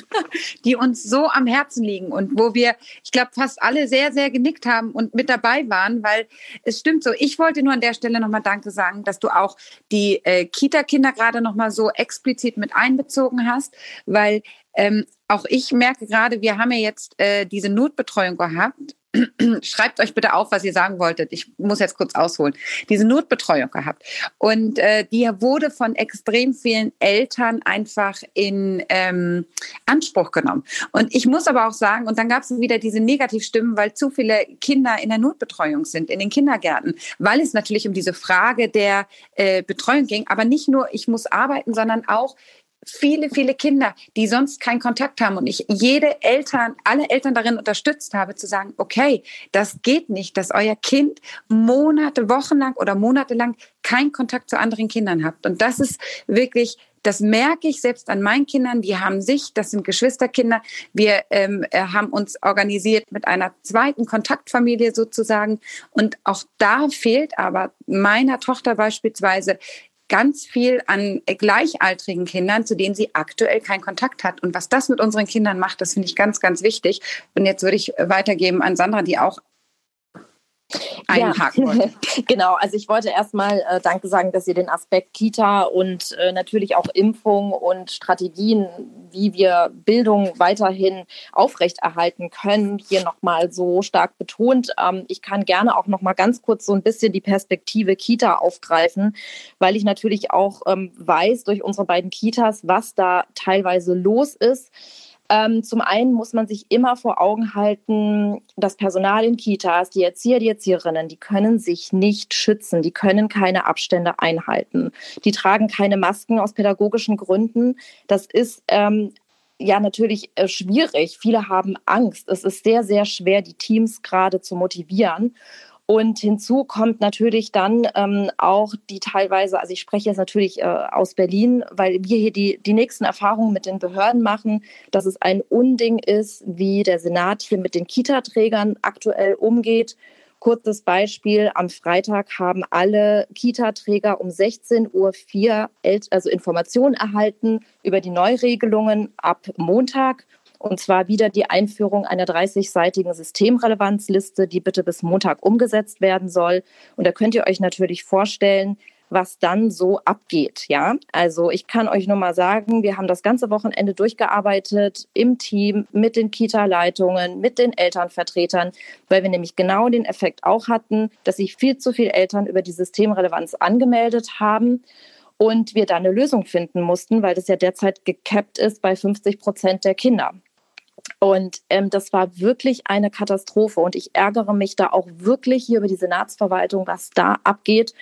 die uns so am Herzen liegen und wo wir, ich glaube, fast alle sehr, sehr genickt haben und mit dabei waren, weil es stimmt so. Ich wollte nur an der Stelle nochmal Danke sagen, dass du auch die äh, Kita-Kinder gerade nochmal so explizit mit einbezogen hast, weil ähm, auch ich merke gerade, wir haben ja jetzt äh, diese Notbetreuung gehabt schreibt euch bitte auf, was ihr sagen wolltet. Ich muss jetzt kurz ausholen. Diese Notbetreuung gehabt. Und äh, die wurde von extrem vielen Eltern einfach in ähm, Anspruch genommen. Und ich muss aber auch sagen, und dann gab es wieder diese Negativstimmen, weil zu viele Kinder in der Notbetreuung sind, in den Kindergärten, weil es natürlich um diese Frage der äh, Betreuung ging. Aber nicht nur, ich muss arbeiten, sondern auch, viele, viele Kinder, die sonst keinen Kontakt haben und ich jede Eltern, alle Eltern darin unterstützt habe, zu sagen, okay, das geht nicht, dass euer Kind Monate, Wochenlang oder monatelang keinen Kontakt zu anderen Kindern habt. Und das ist wirklich das merke ich selbst an meinen Kindern. Die haben sich, das sind Geschwisterkinder. Wir ähm, äh, haben uns organisiert mit einer zweiten Kontaktfamilie sozusagen. Und auch da fehlt aber meiner Tochter beispielsweise ganz viel an gleichaltrigen Kindern, zu denen sie aktuell keinen Kontakt hat. Und was das mit unseren Kindern macht, das finde ich ganz, ganz wichtig. Und jetzt würde ich weitergeben an Sandra, die auch einhaken ja. genau, also ich wollte erstmal äh, Danke sagen, dass ihr den Aspekt Kita und äh, natürlich auch Impfung und Strategien, wie wir Bildung weiterhin aufrechterhalten können, hier nochmal so stark betont. Ähm, ich kann gerne auch nochmal ganz kurz so ein bisschen die Perspektive Kita aufgreifen, weil ich natürlich auch ähm, weiß durch unsere beiden Kitas, was da teilweise los ist. Ähm, zum einen muss man sich immer vor Augen halten, das Personal in Kitas, die Erzieher, die Erzieherinnen, die können sich nicht schützen, die können keine Abstände einhalten, die tragen keine Masken aus pädagogischen Gründen. Das ist ähm, ja natürlich äh, schwierig. Viele haben Angst. Es ist sehr, sehr schwer, die Teams gerade zu motivieren. Und hinzu kommt natürlich dann ähm, auch die teilweise, also ich spreche jetzt natürlich äh, aus Berlin, weil wir hier die, die nächsten Erfahrungen mit den Behörden machen, dass es ein Unding ist, wie der Senat hier mit den Kita-Trägern aktuell umgeht. Kurzes Beispiel, am Freitag haben alle Kita-Träger um 16.04 Uhr also Informationen erhalten über die Neuregelungen ab Montag und zwar wieder die Einführung einer 30-seitigen Systemrelevanzliste, die bitte bis Montag umgesetzt werden soll. Und da könnt ihr euch natürlich vorstellen, was dann so abgeht. Ja, also ich kann euch nur mal sagen, wir haben das ganze Wochenende durchgearbeitet im Team mit den Kita-Leitungen, mit den Elternvertretern, weil wir nämlich genau den Effekt auch hatten, dass sich viel zu viele Eltern über die Systemrelevanz angemeldet haben und wir da eine Lösung finden mussten, weil das ja derzeit gekappt ist bei 50 Prozent der Kinder. Und ähm, das war wirklich eine Katastrophe. Und ich ärgere mich da auch wirklich hier über die Senatsverwaltung, was da abgeht.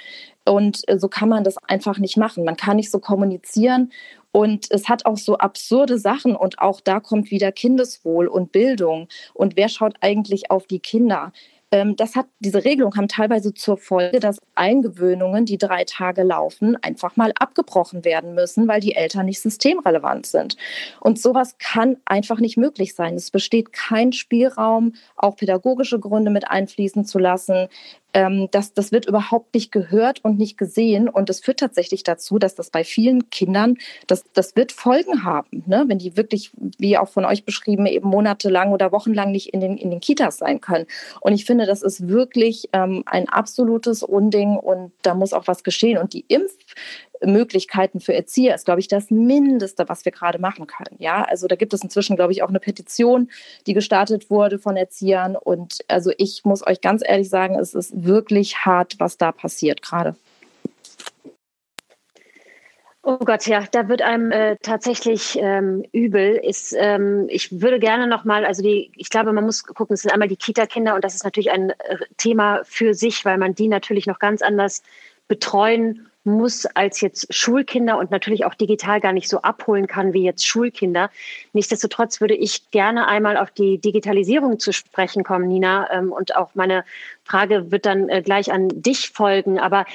Und äh, so kann man das einfach nicht machen. Man kann nicht so kommunizieren. Und es hat auch so absurde Sachen. Und auch da kommt wieder Kindeswohl und Bildung. Und wer schaut eigentlich auf die Kinder? Ähm, das hat, diese Regelung haben teilweise zur Folge, dass Eingewöhnungen, die drei Tage laufen, einfach mal abgebrochen werden müssen, weil die Eltern nicht systemrelevant sind. Und sowas kann einfach nicht möglich sein. Es besteht kein Spielraum, auch pädagogische Gründe mit einfließen zu lassen ähm, das, das wird überhaupt nicht gehört und nicht gesehen. Und das führt tatsächlich dazu, dass das bei vielen Kindern, das, das wird Folgen haben, ne? wenn die wirklich, wie auch von euch beschrieben, eben monatelang oder wochenlang nicht in den, in den Kitas sein können. Und ich finde, das ist wirklich ähm, ein absolutes Unding und da muss auch was geschehen. Und die Impf Möglichkeiten für Erzieher ist, glaube ich, das Mindeste, was wir gerade machen können. Ja, also da gibt es inzwischen, glaube ich, auch eine Petition, die gestartet wurde von Erziehern. Und also ich muss euch ganz ehrlich sagen, es ist wirklich hart, was da passiert gerade. Oh Gott, ja, da wird einem äh, tatsächlich ähm, übel. Ist, ähm, ich würde gerne nochmal, also die, ich glaube, man muss gucken, es sind einmal die Kita-Kinder und das ist natürlich ein äh, Thema für sich, weil man die natürlich noch ganz anders betreuen muss als jetzt Schulkinder und natürlich auch digital gar nicht so abholen kann wie jetzt Schulkinder. Nichtsdestotrotz würde ich gerne einmal auf die Digitalisierung zu sprechen kommen, Nina. Ähm, und auch meine Frage wird dann äh, gleich an dich folgen. Aber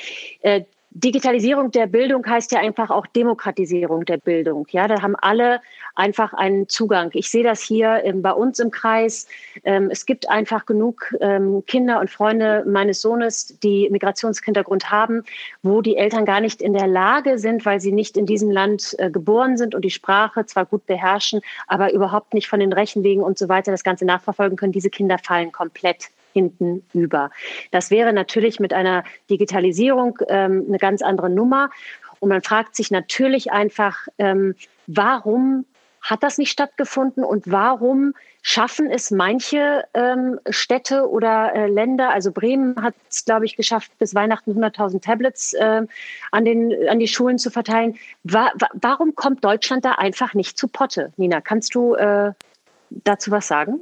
äh, Digitalisierung der Bildung heißt ja einfach auch Demokratisierung der Bildung. Ja, da haben alle einfach einen Zugang. Ich sehe das hier ähm, bei uns im Kreis. Ähm, es gibt einfach genug ähm, Kinder und Freunde meines Sohnes, die Migrationshintergrund haben, wo die Eltern gar nicht in der Lage sind, weil sie nicht in diesem Land äh, geboren sind und die Sprache zwar gut beherrschen, aber überhaupt nicht von den Rechenwegen und so weiter das Ganze nachverfolgen können. Diese Kinder fallen komplett hinten über. Das wäre natürlich mit einer Digitalisierung ähm, eine ganz andere Nummer. Und man fragt sich natürlich einfach, ähm, warum hat das nicht stattgefunden und warum schaffen es manche ähm, Städte oder äh, Länder, also Bremen hat es, glaube ich, geschafft, bis Weihnachten 100.000 Tablets äh, an, den, an die Schulen zu verteilen. Wa wa warum kommt Deutschland da einfach nicht zu Potte? Nina, kannst du äh, dazu was sagen?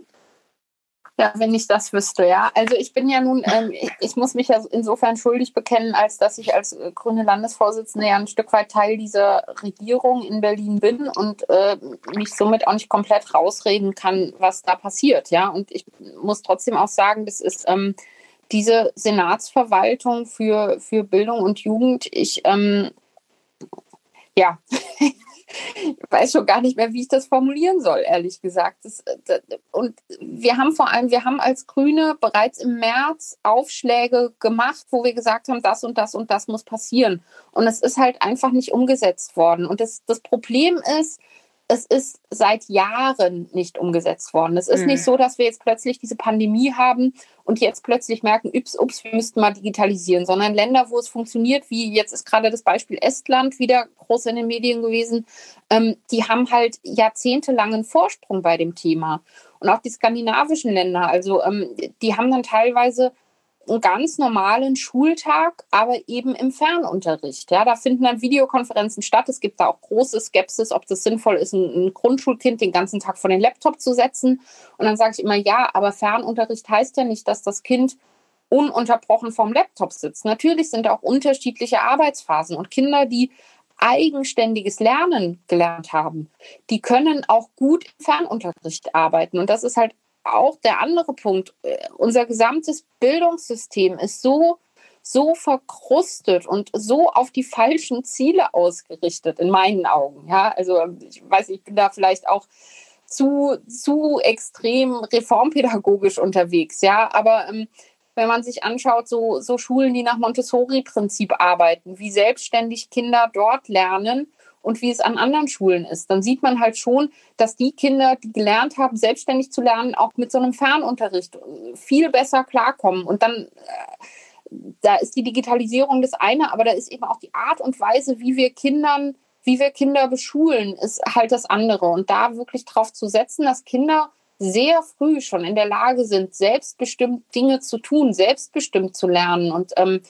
Ja, wenn ich das wüsste, ja. Also ich bin ja nun, ähm, ich, ich, muss mich ja insofern schuldig bekennen, als dass ich als äh, grüne Landesvorsitzende ja ein Stück weit Teil dieser Regierung in Berlin bin und äh, mich somit auch nicht komplett rausreden kann, was da passiert, ja. Und ich muss trotzdem auch sagen, das ist ähm, diese Senatsverwaltung für, für Bildung und Jugend, ich ähm, ja, ich weiß schon gar nicht mehr, wie ich das formulieren soll, ehrlich gesagt. Das, das, und wir haben vor allem, wir haben als Grüne bereits im März Aufschläge gemacht, wo wir gesagt haben, das und das und das muss passieren. Und es ist halt einfach nicht umgesetzt worden. Und das, das Problem ist, es ist seit Jahren nicht umgesetzt worden. Es ist mhm. nicht so, dass wir jetzt plötzlich diese Pandemie haben und jetzt plötzlich merken, ups, ups, wir müssten mal digitalisieren, sondern Länder, wo es funktioniert, wie jetzt ist gerade das Beispiel Estland wieder groß in den Medien gewesen, ähm, die haben halt jahrzehntelangen Vorsprung bei dem Thema. Und auch die skandinavischen Länder, also ähm, die haben dann teilweise einen ganz normalen Schultag, aber eben im Fernunterricht. Ja, da finden dann Videokonferenzen statt. Es gibt da auch große Skepsis, ob das sinnvoll ist, ein, ein Grundschulkind den ganzen Tag vor den Laptop zu setzen. Und dann sage ich immer, ja, aber Fernunterricht heißt ja nicht, dass das Kind ununterbrochen vorm Laptop sitzt. Natürlich sind da auch unterschiedliche Arbeitsphasen und Kinder, die eigenständiges Lernen gelernt haben, die können auch gut im Fernunterricht arbeiten. Und das ist halt auch der andere Punkt. Äh, unser gesamtes Bildungssystem ist so, so verkrustet und so auf die falschen Ziele ausgerichtet, in meinen Augen. Ja, also ich weiß, ich bin da vielleicht auch zu, zu extrem reformpädagogisch unterwegs. Ja, aber ähm, wenn man sich anschaut, so, so Schulen, die nach Montessori-Prinzip arbeiten, wie selbstständig Kinder dort lernen, und wie es an anderen Schulen ist, dann sieht man halt schon, dass die Kinder, die gelernt haben, selbstständig zu lernen, auch mit so einem Fernunterricht viel besser klarkommen. Und dann, äh, da ist die Digitalisierung das eine, aber da ist eben auch die Art und Weise, wie wir Kindern, wie wir Kinder beschulen, ist halt das andere. Und da wirklich drauf zu setzen, dass Kinder sehr früh schon in der Lage sind, selbstbestimmt Dinge zu tun, selbstbestimmt zu lernen. Und ähm,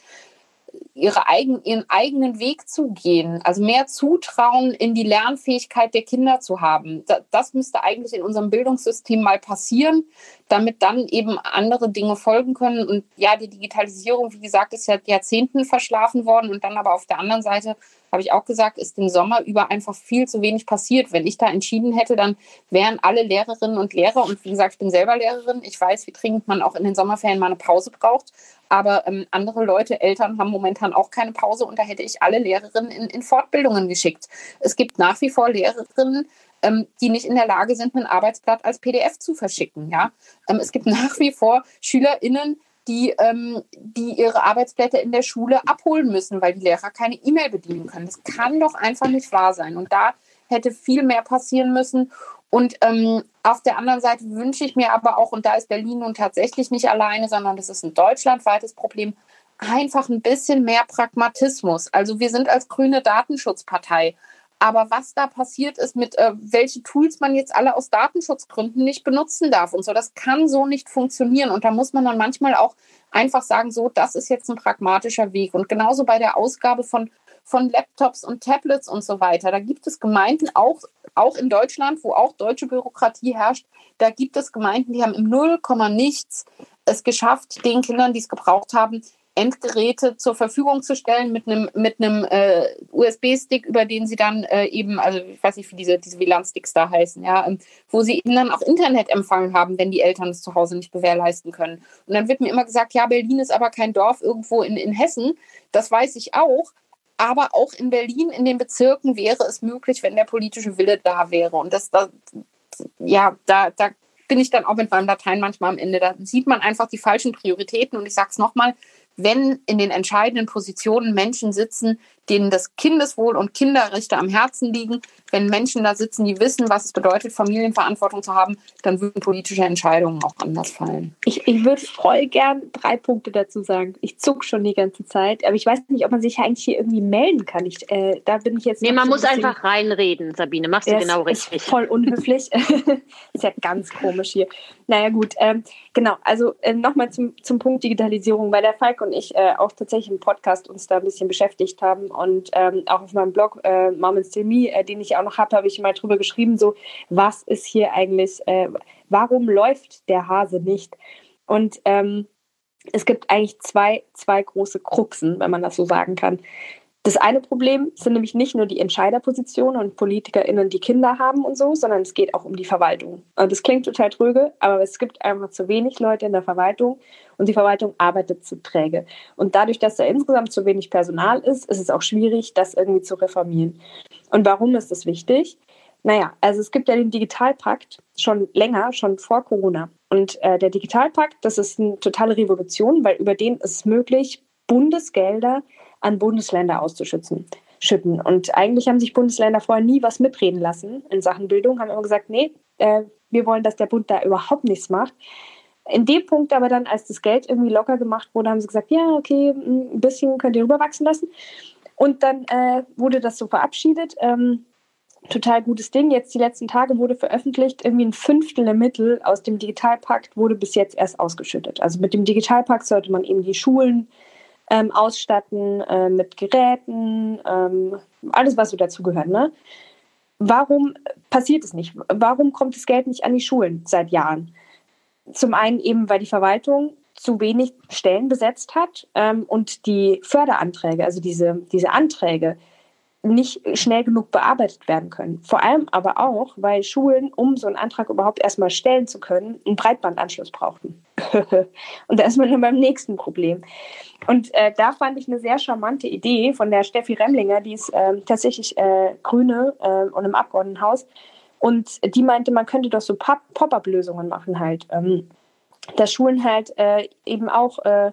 ihre eigen, ihren eigenen Weg zu gehen, also mehr Zutrauen in die Lernfähigkeit der Kinder zu haben. das müsste eigentlich in unserem Bildungssystem mal passieren, damit dann eben andere Dinge folgen können. Und ja, die Digitalisierung, wie gesagt, ist ja Jahrzehnten verschlafen worden und dann aber auf der anderen Seite habe ich auch gesagt, ist den Sommer über einfach viel zu wenig passiert. Wenn ich da entschieden hätte, dann wären alle Lehrerinnen und Lehrer, und wie gesagt, ich bin selber Lehrerin, ich weiß, wie dringend man auch in den Sommerferien mal eine Pause braucht. Aber ähm, andere Leute, Eltern haben momentan auch keine Pause und da hätte ich alle Lehrerinnen in, in Fortbildungen geschickt. Es gibt nach wie vor Lehrerinnen, ähm, die nicht in der Lage sind, ein Arbeitsblatt als PDF zu verschicken. Ja? Ähm, es gibt nach wie vor SchülerInnen, die, ähm, die ihre Arbeitsblätter in der Schule abholen müssen, weil die Lehrer keine E-Mail bedienen können. Das kann doch einfach nicht wahr sein. Und da hätte viel mehr passieren müssen. Und ähm, auf der anderen Seite wünsche ich mir aber auch, und da ist Berlin nun tatsächlich nicht alleine, sondern das ist ein deutschlandweites Problem, einfach ein bisschen mehr Pragmatismus. Also wir sind als grüne Datenschutzpartei aber was da passiert ist mit, äh, welche Tools man jetzt alle aus Datenschutzgründen nicht benutzen darf und so, das kann so nicht funktionieren. Und da muss man dann manchmal auch einfach sagen, so, das ist jetzt ein pragmatischer Weg. Und genauso bei der Ausgabe von, von Laptops und Tablets und so weiter. Da gibt es Gemeinden, auch, auch in Deutschland, wo auch deutsche Bürokratie herrscht, da gibt es Gemeinden, die haben im Null nichts es geschafft, den Kindern, die es gebraucht haben, Endgeräte zur Verfügung zu stellen mit einem mit einem äh, USB-Stick, über den sie dann äh, eben, also ich weiß nicht, wie diese, diese WLAN-Sticks da heißen, ja, ähm, wo sie eben dann auch Internetempfang haben, wenn die Eltern es zu Hause nicht gewährleisten können. Und dann wird mir immer gesagt, ja, Berlin ist aber kein Dorf irgendwo in, in Hessen. Das weiß ich auch. Aber auch in Berlin, in den Bezirken, wäre es möglich, wenn der politische Wille da wäre. Und das, da, ja, da, da bin ich dann auch mit meinem Latein manchmal am Ende. Da sieht man einfach die falschen Prioritäten. Und ich sage es nochmal, wenn in den entscheidenden Positionen Menschen sitzen, denen das Kindeswohl und Kinderrechte am Herzen liegen, wenn Menschen da sitzen, die wissen, was es bedeutet, Familienverantwortung zu haben, dann würden politische Entscheidungen auch anders fallen. Ich, ich würde voll gern drei Punkte dazu sagen. Ich zuck schon die ganze Zeit, aber ich weiß nicht, ob man sich eigentlich hier irgendwie melden kann. Ich, äh, da bin ich jetzt. Nee, man muss einfach reinreden, Sabine. Machst du genau richtig. Ist voll unhöflich. ist ja ganz komisch hier. Naja, gut. Ähm, genau, also äh, nochmal zum, zum Punkt Digitalisierung, weil der Falk und ich äh, auch tatsächlich im Podcast uns da ein bisschen beschäftigt haben und ähm, auch auf meinem Blog äh, Mom and Still Me, äh, den ich auch noch habe, habe ich mal drüber geschrieben, so was ist hier eigentlich, äh, warum läuft der Hase nicht? Und ähm, es gibt eigentlich zwei, zwei große Kruxen, wenn man das so sagen kann. Das eine Problem sind nämlich nicht nur die Entscheiderpositionen und PolitikerInnen, die Kinder haben und so, sondern es geht auch um die Verwaltung. Und das klingt total tröge, aber es gibt einfach zu wenig Leute in der Verwaltung und die Verwaltung arbeitet zu träge. Und dadurch, dass da insgesamt zu wenig Personal ist, ist es auch schwierig, das irgendwie zu reformieren. Und warum ist das wichtig? Naja, also es gibt ja den Digitalpakt schon länger, schon vor Corona. Und äh, der Digitalpakt, das ist eine totale Revolution, weil über den ist es möglich, Bundesgelder an Bundesländer auszuschütten. Schütten. Und eigentlich haben sich Bundesländer vorher nie was mitreden lassen in Sachen Bildung, haben immer gesagt, nee, äh, wir wollen, dass der Bund da überhaupt nichts macht. In dem Punkt aber dann, als das Geld irgendwie locker gemacht wurde, haben sie gesagt, ja, okay, ein bisschen könnt ihr rüberwachsen lassen. Und dann äh, wurde das so verabschiedet. Ähm, total gutes Ding. Jetzt die letzten Tage wurde veröffentlicht, irgendwie ein Fünftel der Mittel aus dem Digitalpakt wurde bis jetzt erst ausgeschüttet. Also mit dem Digitalpakt sollte man eben die Schulen ähm, ausstatten äh, mit Geräten, ähm, alles, was so dazugehört. Ne? Warum passiert es nicht? Warum kommt das Geld nicht an die Schulen seit Jahren? Zum einen eben, weil die Verwaltung zu wenig Stellen besetzt hat ähm, und die Förderanträge, also diese, diese Anträge, nicht schnell genug bearbeitet werden können. Vor allem aber auch, weil Schulen, um so einen Antrag überhaupt erstmal stellen zu können, einen Breitbandanschluss brauchten. und da ist man dann beim nächsten Problem. Und äh, da fand ich eine sehr charmante Idee von der Steffi Remlinger, die ist äh, tatsächlich äh, Grüne äh, und im Abgeordnetenhaus. Und die meinte, man könnte doch so Pop-up-Lösungen machen halt. Ähm, dass Schulen halt äh, eben auch äh,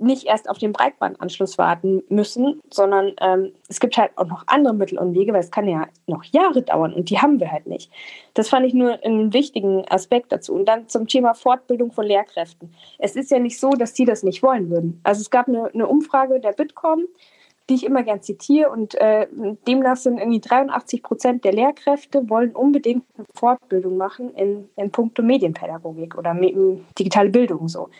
nicht erst auf den Breitbandanschluss warten müssen, sondern ähm, es gibt halt auch noch andere Mittel und Wege, weil es kann ja noch Jahre dauern und die haben wir halt nicht. Das fand ich nur einen wichtigen Aspekt dazu. Und dann zum Thema Fortbildung von Lehrkräften. Es ist ja nicht so, dass die das nicht wollen würden. Also es gab eine, eine Umfrage der Bitkom, die ich immer gern zitiere und äh, demnach sind irgendwie 83 Prozent der Lehrkräfte wollen unbedingt eine Fortbildung machen in, in puncto Medienpädagogik oder digitale Bildung so.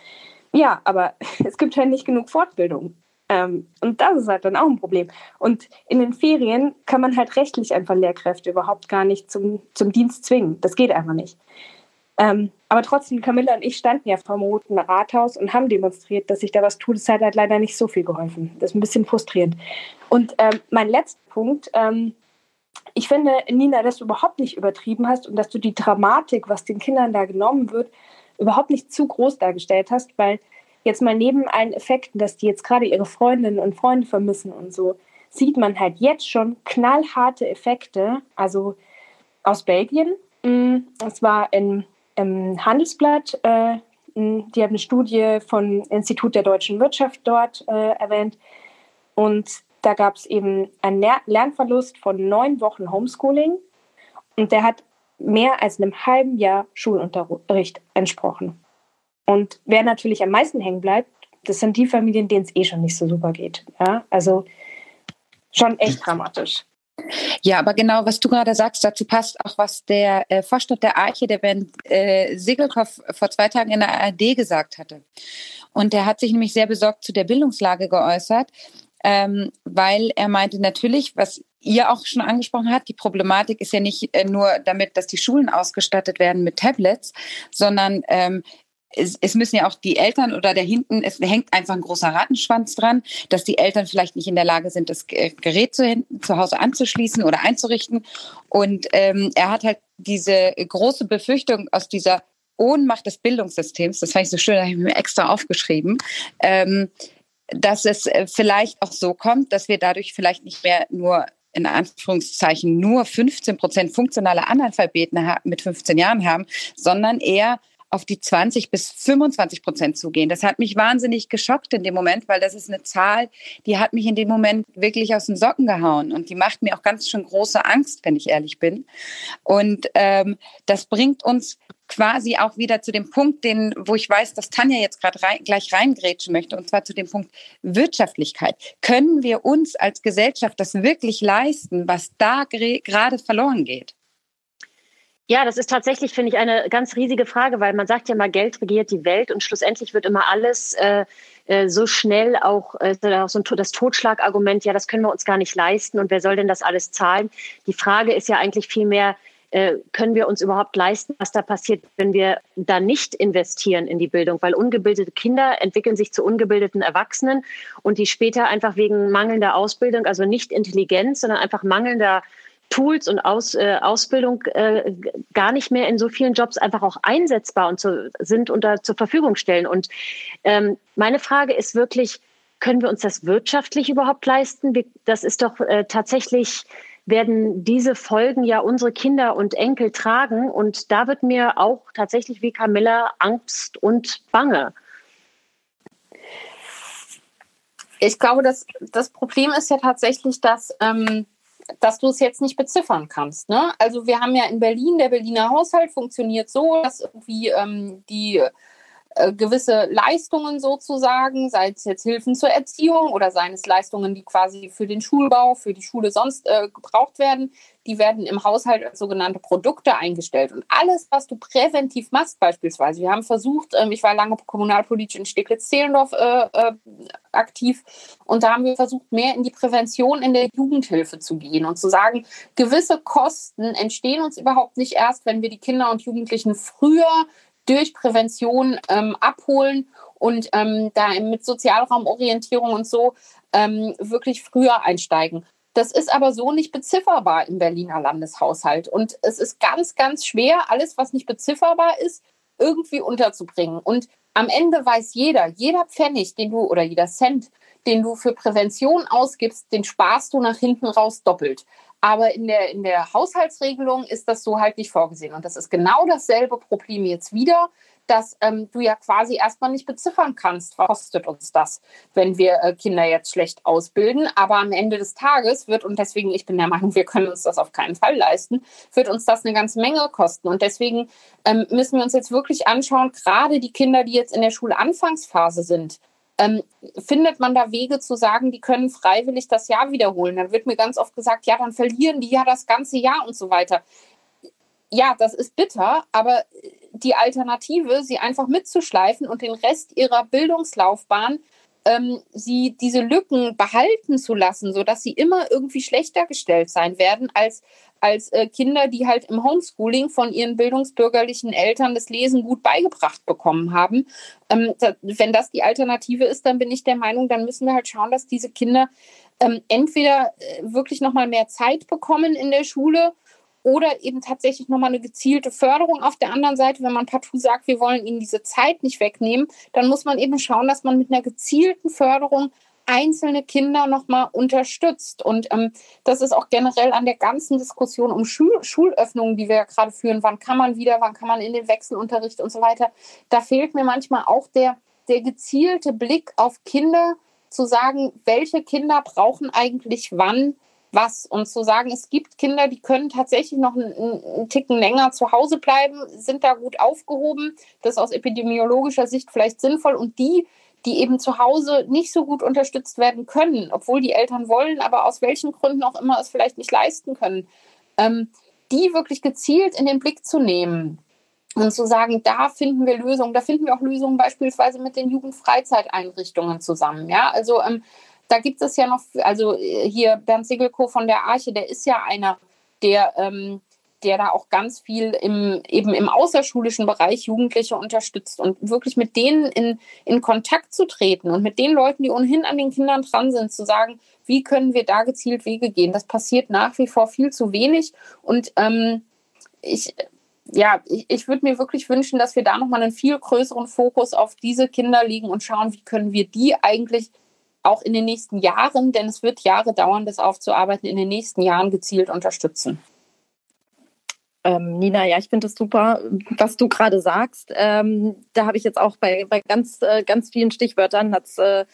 Ja, aber es gibt halt nicht genug Fortbildung. Ähm, und das ist halt dann auch ein Problem. Und in den Ferien kann man halt rechtlich einfach Lehrkräfte überhaupt gar nicht zum, zum Dienst zwingen. Das geht einfach nicht. Ähm, aber trotzdem, Camilla und ich standen ja vor dem Roten Rathaus und haben demonstriert, dass sich da was tut. Es hat halt leider nicht so viel geholfen. Das ist ein bisschen frustrierend. Und ähm, mein letzter Punkt, ähm, ich finde, Nina, dass du überhaupt nicht übertrieben hast und dass du die Dramatik, was den Kindern da genommen wird, überhaupt nicht zu groß dargestellt hast, weil jetzt mal neben allen Effekten, dass die jetzt gerade ihre Freundinnen und Freunde vermissen und so, sieht man halt jetzt schon knallharte Effekte. Also aus Belgien. Mm, es war in, im Handelsblatt. Äh, die haben eine Studie vom Institut der deutschen Wirtschaft dort äh, erwähnt. Und da gab es eben einen Lernverlust von neun Wochen Homeschooling. Und der hat mehr als einem halben Jahr Schulunterricht entsprochen. Und wer natürlich am meisten hängen bleibt, das sind die Familien, denen es eh schon nicht so super geht. Ja, also schon echt dramatisch. Ja, aber genau, was du gerade sagst, dazu passt auch, was der äh, Vorstand der Arche, der Ben äh, Segelkopf, vor zwei Tagen in der ARD gesagt hatte. Und der hat sich nämlich sehr besorgt zu der Bildungslage geäußert ähm, weil er meinte, natürlich, was ihr auch schon angesprochen habt, die Problematik ist ja nicht äh, nur damit, dass die Schulen ausgestattet werden mit Tablets, sondern ähm, es, es müssen ja auch die Eltern oder da hinten, es hängt einfach ein großer Rattenschwanz dran, dass die Eltern vielleicht nicht in der Lage sind, das Gerät zu, zu Hause anzuschließen oder einzurichten. Und ähm, er hat halt diese große Befürchtung aus dieser Ohnmacht des Bildungssystems, das fand ich so schön, da habe ich mir extra aufgeschrieben, ähm, dass es äh, vielleicht auch so kommt, dass wir dadurch vielleicht nicht mehr nur in Anführungszeichen nur 15 Prozent funktionale Analphabeten mit 15 Jahren haben, sondern eher auf die 20 bis 25 Prozent zugehen. Das hat mich wahnsinnig geschockt in dem Moment, weil das ist eine Zahl, die hat mich in dem Moment wirklich aus den Socken gehauen und die macht mir auch ganz schön große Angst, wenn ich ehrlich bin. Und ähm, das bringt uns quasi auch wieder zu dem Punkt, den, wo ich weiß, dass Tanja jetzt gerade rein, gleich reingrätschen möchte, und zwar zu dem Punkt Wirtschaftlichkeit. Können wir uns als Gesellschaft das wirklich leisten, was da gerade verloren geht? Ja, das ist tatsächlich, finde ich, eine ganz riesige Frage, weil man sagt ja mal, Geld regiert die Welt und schlussendlich wird immer alles äh, äh so schnell auch, äh, so ein, das Totschlagargument, ja, das können wir uns gar nicht leisten und wer soll denn das alles zahlen? Die Frage ist ja eigentlich vielmehr, äh, können wir uns überhaupt leisten, was da passiert, wenn wir da nicht investieren in die Bildung, weil ungebildete Kinder entwickeln sich zu ungebildeten Erwachsenen und die später einfach wegen mangelnder Ausbildung, also nicht Intelligenz, sondern einfach mangelnder Tools und Aus, äh, Ausbildung äh, gar nicht mehr in so vielen Jobs einfach auch einsetzbar und zu, sind und da zur Verfügung stellen. Und ähm, meine Frage ist wirklich, können wir uns das wirtschaftlich überhaupt leisten? Das ist doch äh, tatsächlich werden diese Folgen ja unsere Kinder und Enkel tragen. Und da wird mir auch tatsächlich wie Camilla Angst und Bange. Ich glaube, dass das Problem ist ja tatsächlich, dass, ähm, dass du es jetzt nicht beziffern kannst. Ne? Also wir haben ja in Berlin, der Berliner Haushalt funktioniert so, dass irgendwie ähm, die äh, gewisse Leistungen sozusagen, sei es jetzt Hilfen zur Erziehung oder seien es Leistungen, die quasi für den Schulbau, für die Schule sonst äh, gebraucht werden, die werden im Haushalt als sogenannte Produkte eingestellt. Und alles, was du präventiv machst, beispielsweise, wir haben versucht, ähm, ich war lange kommunalpolitisch in Steglitz-Zehlendorf äh, äh, aktiv und da haben wir versucht, mehr in die Prävention in der Jugendhilfe zu gehen und zu sagen, gewisse Kosten entstehen uns überhaupt nicht erst, wenn wir die Kinder und Jugendlichen früher durch Prävention ähm, abholen und ähm, da mit Sozialraumorientierung und so ähm, wirklich früher einsteigen. Das ist aber so nicht bezifferbar im Berliner Landeshaushalt. Und es ist ganz, ganz schwer, alles, was nicht bezifferbar ist, irgendwie unterzubringen. Und am Ende weiß jeder, jeder Pfennig, den du oder jeder Cent, den du für Prävention ausgibst, den sparst du nach hinten raus doppelt. Aber in der, in der Haushaltsregelung ist das so halt nicht vorgesehen. Und das ist genau dasselbe Problem jetzt wieder, dass ähm, du ja quasi erstmal nicht beziffern kannst, was kostet uns das, wenn wir äh, Kinder jetzt schlecht ausbilden. Aber am Ende des Tages wird, und deswegen, ich bin der Meinung, wir können uns das auf keinen Fall leisten, wird uns das eine ganze Menge kosten. Und deswegen ähm, müssen wir uns jetzt wirklich anschauen, gerade die Kinder, die jetzt in der Schulanfangsphase sind, ähm, findet man da Wege zu sagen, die können freiwillig das Jahr wiederholen? Dann wird mir ganz oft gesagt, ja, dann verlieren die ja das ganze Jahr und so weiter. Ja, das ist bitter, aber die Alternative, sie einfach mitzuschleifen und den Rest ihrer Bildungslaufbahn ähm, sie diese Lücken behalten zu lassen, sodass sie immer irgendwie schlechter gestellt sein werden als, als äh, Kinder, die halt im Homeschooling von ihren bildungsbürgerlichen Eltern das Lesen gut beigebracht bekommen haben. Ähm, da, wenn das die Alternative ist, dann bin ich der Meinung, dann müssen wir halt schauen, dass diese Kinder ähm, entweder äh, wirklich nochmal mehr Zeit bekommen in der Schule oder eben tatsächlich nochmal eine gezielte Förderung. Auf der anderen Seite, wenn man partout sagt, wir wollen ihnen diese Zeit nicht wegnehmen, dann muss man eben schauen, dass man mit einer gezielten Förderung einzelne Kinder nochmal unterstützt. Und ähm, das ist auch generell an der ganzen Diskussion um Schul Schulöffnungen, die wir ja gerade führen. Wann kann man wieder, wann kann man in den Wechselunterricht und so weiter. Da fehlt mir manchmal auch der, der gezielte Blick auf Kinder, zu sagen, welche Kinder brauchen eigentlich wann was. Und zu sagen, es gibt Kinder, die können tatsächlich noch einen, einen, Ticken länger zu Hause bleiben, sind da gut aufgehoben, das ist aus epidemiologischer Sicht vielleicht sinnvoll. Und die, die eben zu Hause nicht so gut unterstützt werden können, obwohl die Eltern wollen, aber aus welchen Gründen auch immer es vielleicht nicht leisten können, ähm, die wirklich gezielt in den Blick zu nehmen und zu sagen, da finden wir Lösungen, da finden wir auch Lösungen beispielsweise mit den Jugendfreizeiteinrichtungen zusammen. Ja, also ähm, da gibt es ja noch, also äh, hier Bernd Segelko von der Arche, der ist ja einer, der, ähm, der da auch ganz viel im, eben im außerschulischen Bereich Jugendliche unterstützt und wirklich mit denen in, in Kontakt zu treten und mit den Leuten, die ohnehin an den Kindern dran sind, zu sagen, wie können wir da gezielt Wege gehen. Das passiert nach wie vor viel zu wenig und ähm, ich, ja, ich, ich würde mir wirklich wünschen, dass wir da nochmal einen viel größeren Fokus auf diese Kinder legen und schauen, wie können wir die eigentlich auch in den nächsten Jahren, denn es wird Jahre dauern, das aufzuarbeiten, in den nächsten Jahren gezielt unterstützen. Ähm, Nina, ja, ich finde es super, was du gerade sagst. Ähm, da habe ich jetzt auch bei, bei ganz, äh, ganz vielen Stichwörtern äh, äh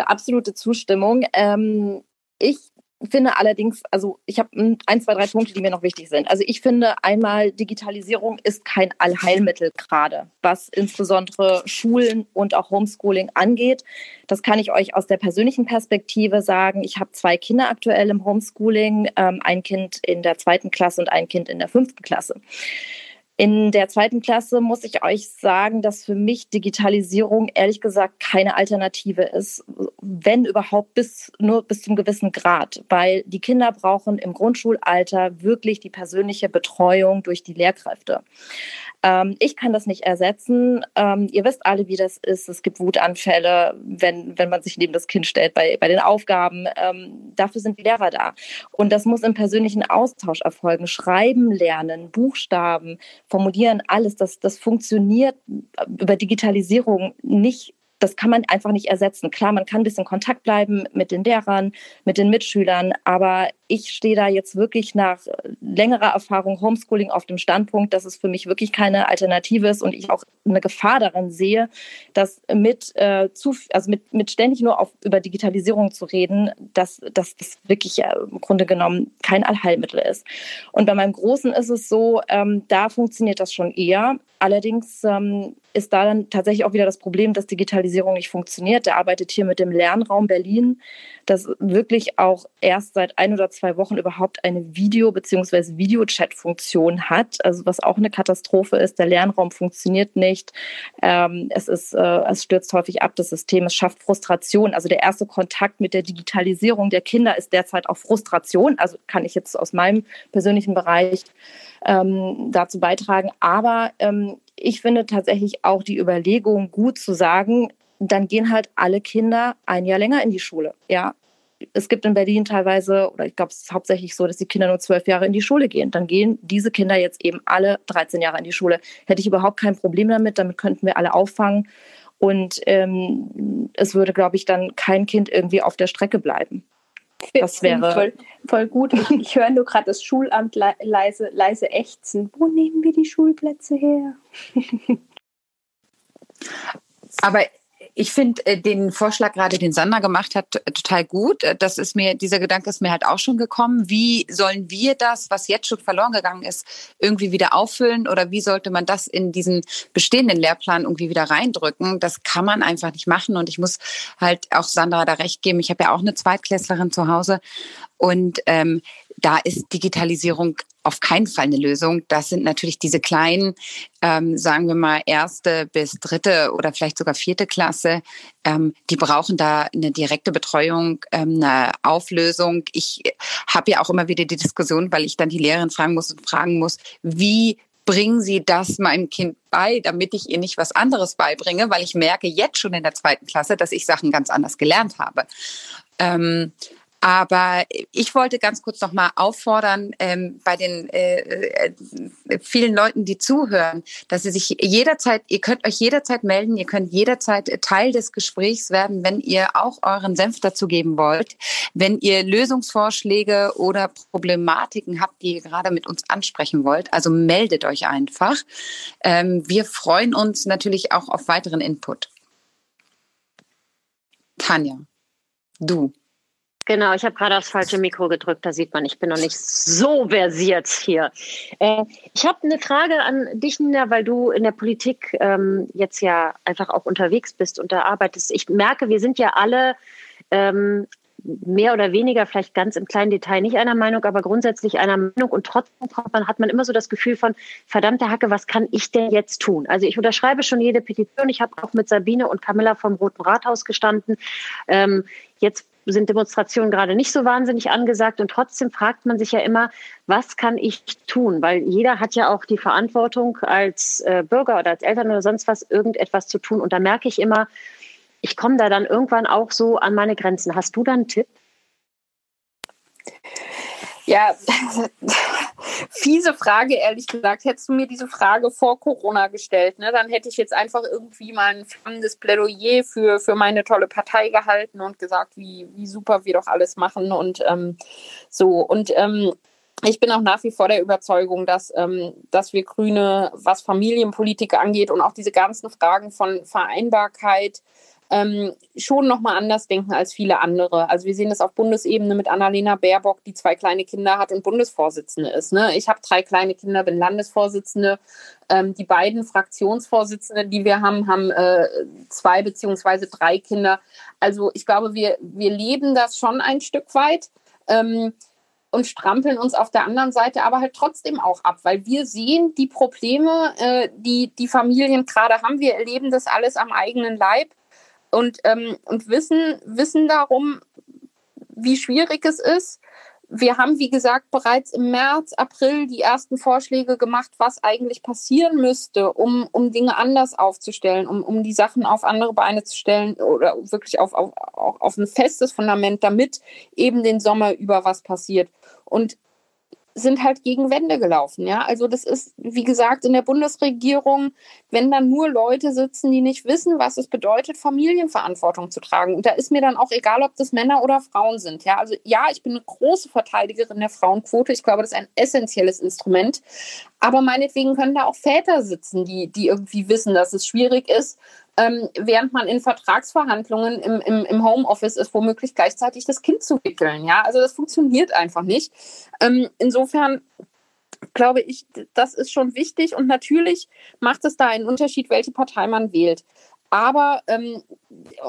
absolute Zustimmung. Ähm, ich finde allerdings, also ich habe ein, zwei, drei Punkte, die mir noch wichtig sind. Also ich finde einmal, Digitalisierung ist kein Allheilmittel gerade, was insbesondere Schulen und auch Homeschooling angeht. Das kann ich euch aus der persönlichen Perspektive sagen. Ich habe zwei Kinder aktuell im Homeschooling, ähm, ein Kind in der zweiten Klasse und ein Kind in der fünften Klasse. In der zweiten Klasse muss ich euch sagen, dass für mich Digitalisierung ehrlich gesagt keine Alternative ist, wenn überhaupt bis nur bis zum gewissen Grad, weil die Kinder brauchen im Grundschulalter wirklich die persönliche Betreuung durch die Lehrkräfte. Ähm, ich kann das nicht ersetzen. Ähm, ihr wisst alle, wie das ist. Es gibt Wutanfälle, wenn, wenn man sich neben das Kind stellt bei, bei den Aufgaben. Ähm, dafür sind die Lehrer da. Und das muss im persönlichen Austausch erfolgen. Schreiben lernen, Buchstaben, formulieren, alles. Das, das funktioniert über Digitalisierung nicht das kann man einfach nicht ersetzen. Klar, man kann ein bisschen Kontakt bleiben mit den Lehrern, mit den Mitschülern, aber ich stehe da jetzt wirklich nach längerer Erfahrung Homeschooling auf dem Standpunkt, dass es für mich wirklich keine Alternative ist und ich auch eine Gefahr darin sehe, dass mit, äh, zu, also mit, mit ständig nur auf, über Digitalisierung zu reden, dass, dass das wirklich äh, im Grunde genommen kein Allheilmittel ist. Und bei meinem Großen ist es so, ähm, da funktioniert das schon eher. Allerdings ähm, ist da dann tatsächlich auch wieder das Problem, dass Digitalisierung nicht funktioniert. Der arbeitet hier mit dem Lernraum Berlin, das wirklich auch erst seit ein oder zwei Wochen überhaupt eine Video- bzw. Videochat-Funktion hat. Also was auch eine Katastrophe ist. Der Lernraum funktioniert nicht. Ähm, es, ist, äh, es stürzt häufig ab, das System. Es schafft Frustration. Also der erste Kontakt mit der Digitalisierung der Kinder ist derzeit auch Frustration. Also kann ich jetzt aus meinem persönlichen Bereich ähm, dazu beitragen. Aber ähm, ich finde tatsächlich auch die Überlegung gut zu sagen, dann gehen halt alle Kinder ein Jahr länger in die Schule. Ja, es gibt in Berlin teilweise, oder ich glaube, es ist hauptsächlich so, dass die Kinder nur zwölf Jahre in die Schule gehen. Dann gehen diese Kinder jetzt eben alle 13 Jahre in die Schule. Hätte ich überhaupt kein Problem damit. Damit könnten wir alle auffangen. Und ähm, es würde, glaube ich, dann kein Kind irgendwie auf der Strecke bleiben. Das wäre voll, voll gut. Ich, ich höre nur gerade das Schulamt le leise, leise ächzen. Wo nehmen wir die Schulplätze her? Aber ich finde äh, den Vorschlag gerade, den Sandra gemacht hat, total gut. Äh, das ist mir, dieser Gedanke ist mir halt auch schon gekommen. Wie sollen wir das, was jetzt schon verloren gegangen ist, irgendwie wieder auffüllen? Oder wie sollte man das in diesen bestehenden Lehrplan irgendwie wieder reindrücken? Das kann man einfach nicht machen. Und ich muss halt auch Sandra da recht geben. Ich habe ja auch eine Zweitklässlerin zu Hause. Und ähm, da ist Digitalisierung auf keinen Fall eine Lösung. Das sind natürlich diese kleinen, ähm, sagen wir mal, erste bis dritte oder vielleicht sogar vierte Klasse. Ähm, die brauchen da eine direkte Betreuung, ähm, eine Auflösung. Ich habe ja auch immer wieder die Diskussion, weil ich dann die Lehrerin fragen muss und fragen muss, wie bringen Sie das meinem Kind bei, damit ich ihr nicht was anderes beibringe, weil ich merke jetzt schon in der zweiten Klasse, dass ich Sachen ganz anders gelernt habe. Ähm, aber ich wollte ganz kurz noch mal auffordern ähm, bei den äh, äh, vielen Leuten, die zuhören, dass sie sich jederzeit, ihr könnt euch jederzeit melden, ihr könnt jederzeit Teil des Gesprächs werden, wenn ihr auch euren Senf dazu geben wollt, wenn ihr Lösungsvorschläge oder Problematiken habt, die ihr gerade mit uns ansprechen wollt. Also meldet euch einfach. Ähm, wir freuen uns natürlich auch auf weiteren Input. Tanja, du. Genau, ich habe gerade aufs falsche Mikro gedrückt, da sieht man, ich bin noch nicht so versiert hier. Äh, ich habe eine Frage an dich, Nina, weil du in der Politik ähm, jetzt ja einfach auch unterwegs bist und da arbeitest. Ich merke, wir sind ja alle ähm, mehr oder weniger, vielleicht ganz im kleinen Detail nicht einer Meinung, aber grundsätzlich einer Meinung. Und trotzdem hat man immer so das Gefühl von, verdammte Hacke, was kann ich denn jetzt tun? Also ich unterschreibe schon jede Petition. Ich habe auch mit Sabine und Camilla vom Roten Rathaus gestanden. Ähm, jetzt sind Demonstrationen gerade nicht so wahnsinnig angesagt und trotzdem fragt man sich ja immer, was kann ich tun? Weil jeder hat ja auch die Verantwortung als äh, Bürger oder als Eltern oder sonst was irgendetwas zu tun und da merke ich immer, ich komme da dann irgendwann auch so an meine Grenzen. Hast du da einen Tipp? Ja, fiese Frage, ehrlich gesagt. Hättest du mir diese Frage vor Corona gestellt, ne, dann hätte ich jetzt einfach irgendwie mal ein flammendes Plädoyer für, für meine tolle Partei gehalten und gesagt, wie, wie super wir doch alles machen und ähm, so. Und ähm, ich bin auch nach wie vor der Überzeugung, dass, ähm, dass wir Grüne, was Familienpolitik angeht und auch diese ganzen Fragen von Vereinbarkeit, ähm, schon nochmal anders denken als viele andere. Also wir sehen das auf Bundesebene mit Annalena Baerbock, die zwei kleine Kinder hat und Bundesvorsitzende ist. Ne? Ich habe drei kleine Kinder, bin Landesvorsitzende. Ähm, die beiden Fraktionsvorsitzende, die wir haben, haben äh, zwei beziehungsweise drei Kinder. Also ich glaube, wir, wir leben das schon ein Stück weit. Ähm, und strampeln uns auf der anderen Seite aber halt trotzdem auch ab, weil wir sehen die Probleme, äh, die die Familien gerade haben. Wir erleben das alles am eigenen Leib und, ähm, und wissen, wissen darum, wie schwierig es ist. Wir haben, wie gesagt, bereits im März, April die ersten Vorschläge gemacht, was eigentlich passieren müsste, um, um Dinge anders aufzustellen, um, um die Sachen auf andere Beine zu stellen oder wirklich auf, auf, auf ein festes Fundament, damit eben den Sommer über was passiert. Und sind halt gegen Wände gelaufen. Ja, also das ist, wie gesagt, in der Bundesregierung, wenn dann nur Leute sitzen, die nicht wissen, was es bedeutet, Familienverantwortung zu tragen. Und da ist mir dann auch egal, ob das Männer oder Frauen sind. Ja, also ja, ich bin eine große Verteidigerin der Frauenquote. Ich glaube, das ist ein essentielles Instrument. Aber meinetwegen können da auch Väter sitzen, die, die irgendwie wissen, dass es schwierig ist, ähm, während man in Vertragsverhandlungen im, im, im Homeoffice ist, womöglich gleichzeitig das Kind zu wickeln. Ja, also das funktioniert einfach nicht. Ähm, insofern glaube ich, das ist schon wichtig und natürlich macht es da einen Unterschied, welche Partei man wählt. Aber ähm,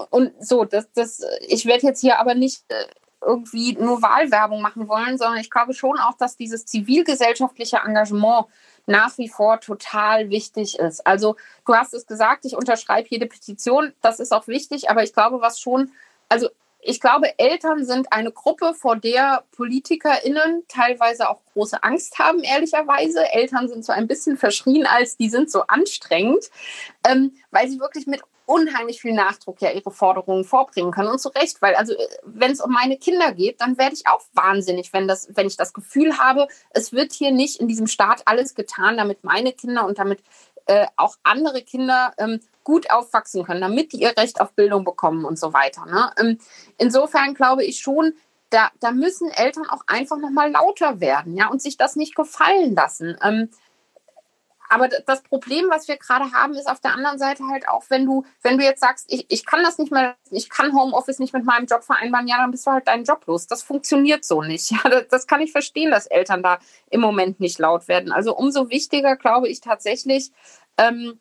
und so, das, das, ich werde jetzt hier aber nicht äh, irgendwie nur Wahlwerbung machen wollen, sondern ich glaube schon auch, dass dieses zivilgesellschaftliche Engagement nach wie vor total wichtig ist. Also du hast es gesagt, ich unterschreibe jede Petition, das ist auch wichtig, aber ich glaube, was schon, also ich glaube, Eltern sind eine Gruppe, vor der PolitikerInnen teilweise auch große Angst haben, ehrlicherweise. Eltern sind so ein bisschen verschrien als, die sind so anstrengend, ähm, weil sie wirklich mit unheimlich viel Nachdruck ja ihre Forderungen vorbringen können. Und zu Recht, weil also äh, wenn es um meine Kinder geht, dann werde ich auch wahnsinnig, wenn, das, wenn ich das Gefühl habe, es wird hier nicht in diesem Staat alles getan, damit meine Kinder und damit äh, auch andere Kinder ähm, gut aufwachsen können, damit die ihr Recht auf Bildung bekommen und so weiter. Ne? Ähm, insofern glaube ich schon, da, da müssen Eltern auch einfach nochmal lauter werden ja, und sich das nicht gefallen lassen. Ähm, aber das Problem, was wir gerade haben, ist auf der anderen Seite halt auch, wenn du, wenn du jetzt sagst, ich, ich kann das nicht mehr, ich kann Homeoffice nicht mit meinem Job vereinbaren, ja, dann bist du halt deinen Job los. Das funktioniert so nicht. Ja, das, kann ich verstehen, dass Eltern da im Moment nicht laut werden. Also umso wichtiger, glaube ich tatsächlich, ähm,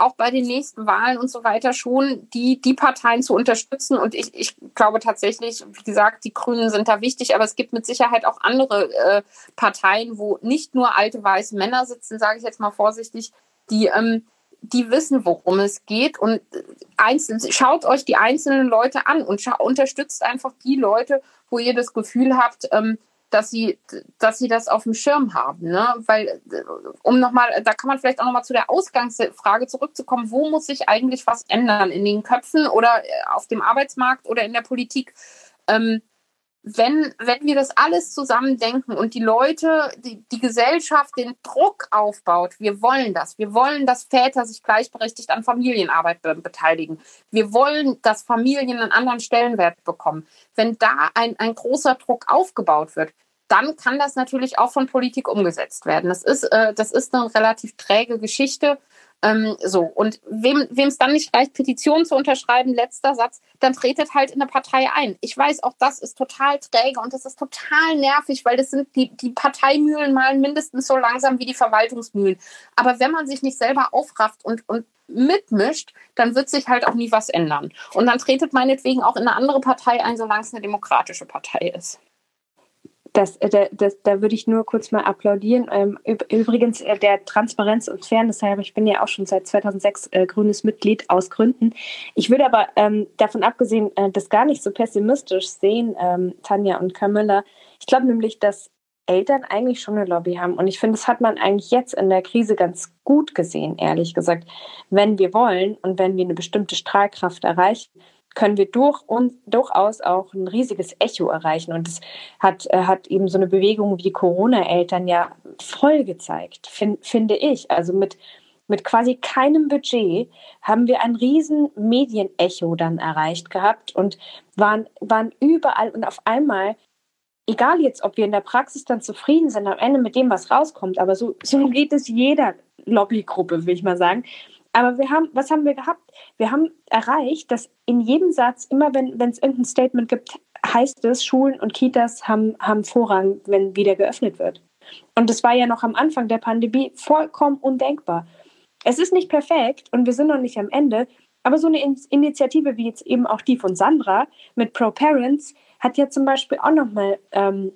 auch bei den nächsten Wahlen und so weiter schon die, die Parteien zu unterstützen. Und ich, ich glaube tatsächlich, wie gesagt, die Grünen sind da wichtig, aber es gibt mit Sicherheit auch andere äh, Parteien, wo nicht nur alte weiße Männer sitzen, sage ich jetzt mal vorsichtig, die, ähm, die wissen, worum es geht. Und einzeln, schaut euch die einzelnen Leute an und unterstützt einfach die Leute, wo ihr das Gefühl habt, ähm, dass sie, dass sie das auf dem Schirm haben. Ne? Weil, um nochmal, da kann man vielleicht auch nochmal zu der Ausgangsfrage zurückzukommen, wo muss sich eigentlich was ändern? In den Köpfen oder auf dem Arbeitsmarkt oder in der Politik? Ähm, wenn, wenn wir das alles zusammen denken und die Leute, die, die Gesellschaft den Druck aufbaut, wir wollen das. Wir wollen, dass Väter sich gleichberechtigt an Familienarbeit be beteiligen. Wir wollen, dass Familien einen anderen Stellenwert bekommen. Wenn da ein, ein großer Druck aufgebaut wird, dann kann das natürlich auch von Politik umgesetzt werden. Das ist, äh, das ist eine relativ träge Geschichte. Ähm, so, und wem es dann nicht reicht, Petitionen zu unterschreiben, letzter Satz, dann tretet halt in eine Partei ein. Ich weiß, auch das ist total träge und das ist total nervig, weil das sind die, die Parteimühlen malen mindestens so langsam wie die Verwaltungsmühlen. Aber wenn man sich nicht selber aufrafft und, und mitmischt, dann wird sich halt auch nie was ändern. Und dann tretet meinetwegen auch in eine andere Partei ein, solange es eine demokratische Partei ist. Das, äh, das, da würde ich nur kurz mal applaudieren. Ähm, übrigens, äh, der Transparenz und Fairness halber, ich bin ja auch schon seit 2006 äh, grünes Mitglied aus Gründen. Ich würde aber ähm, davon abgesehen, das gar nicht so pessimistisch sehen, ähm, Tanja und Camilla. Ich glaube nämlich, dass Eltern eigentlich schon eine Lobby haben. Und ich finde, das hat man eigentlich jetzt in der Krise ganz gut gesehen, ehrlich gesagt. Wenn wir wollen und wenn wir eine bestimmte Strahlkraft erreichen, können wir durch und durchaus auch ein riesiges Echo erreichen. Und es hat, äh, hat eben so eine Bewegung wie Corona-Eltern ja voll gezeigt, find, finde ich. Also mit, mit quasi keinem Budget haben wir ein riesen Medienecho dann erreicht gehabt und waren, waren überall und auf einmal egal jetzt, ob wir in der Praxis dann zufrieden sind am Ende mit dem, was rauskommt, aber so, so geht es jeder Lobbygruppe, will ich mal sagen. Aber wir haben, was haben wir gehabt? Wir haben erreicht, dass in jedem Satz, immer wenn es irgendein Statement gibt, heißt es, Schulen und Kitas haben, haben Vorrang, wenn wieder geöffnet wird. Und das war ja noch am Anfang der Pandemie vollkommen undenkbar. Es ist nicht perfekt und wir sind noch nicht am Ende, aber so eine Initiative wie jetzt eben auch die von Sandra mit Pro Parents hat ja zum Beispiel auch nochmal ähm,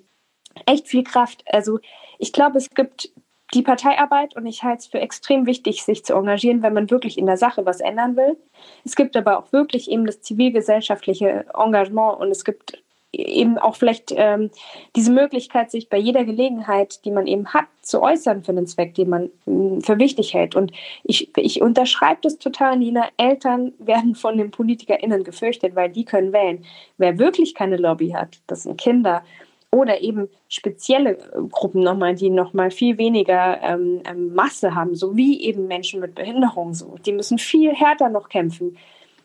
echt viel Kraft. Also ich glaube, es gibt die Parteiarbeit und ich halte es für extrem wichtig, sich zu engagieren, wenn man wirklich in der Sache was ändern will. Es gibt aber auch wirklich eben das zivilgesellschaftliche Engagement und es gibt eben auch vielleicht ähm, diese Möglichkeit, sich bei jeder Gelegenheit, die man eben hat, zu äußern für den Zweck, den man mh, für wichtig hält. Und ich, ich unterschreibe das total, Nina. Eltern werden von den PolitikerInnen gefürchtet, weil die können wählen. Wer wirklich keine Lobby hat, das sind Kinder oder eben spezielle äh, Gruppen nochmal, die nochmal viel weniger ähm, ähm, Masse haben, so wie eben Menschen mit Behinderung. So. Die müssen viel härter noch kämpfen.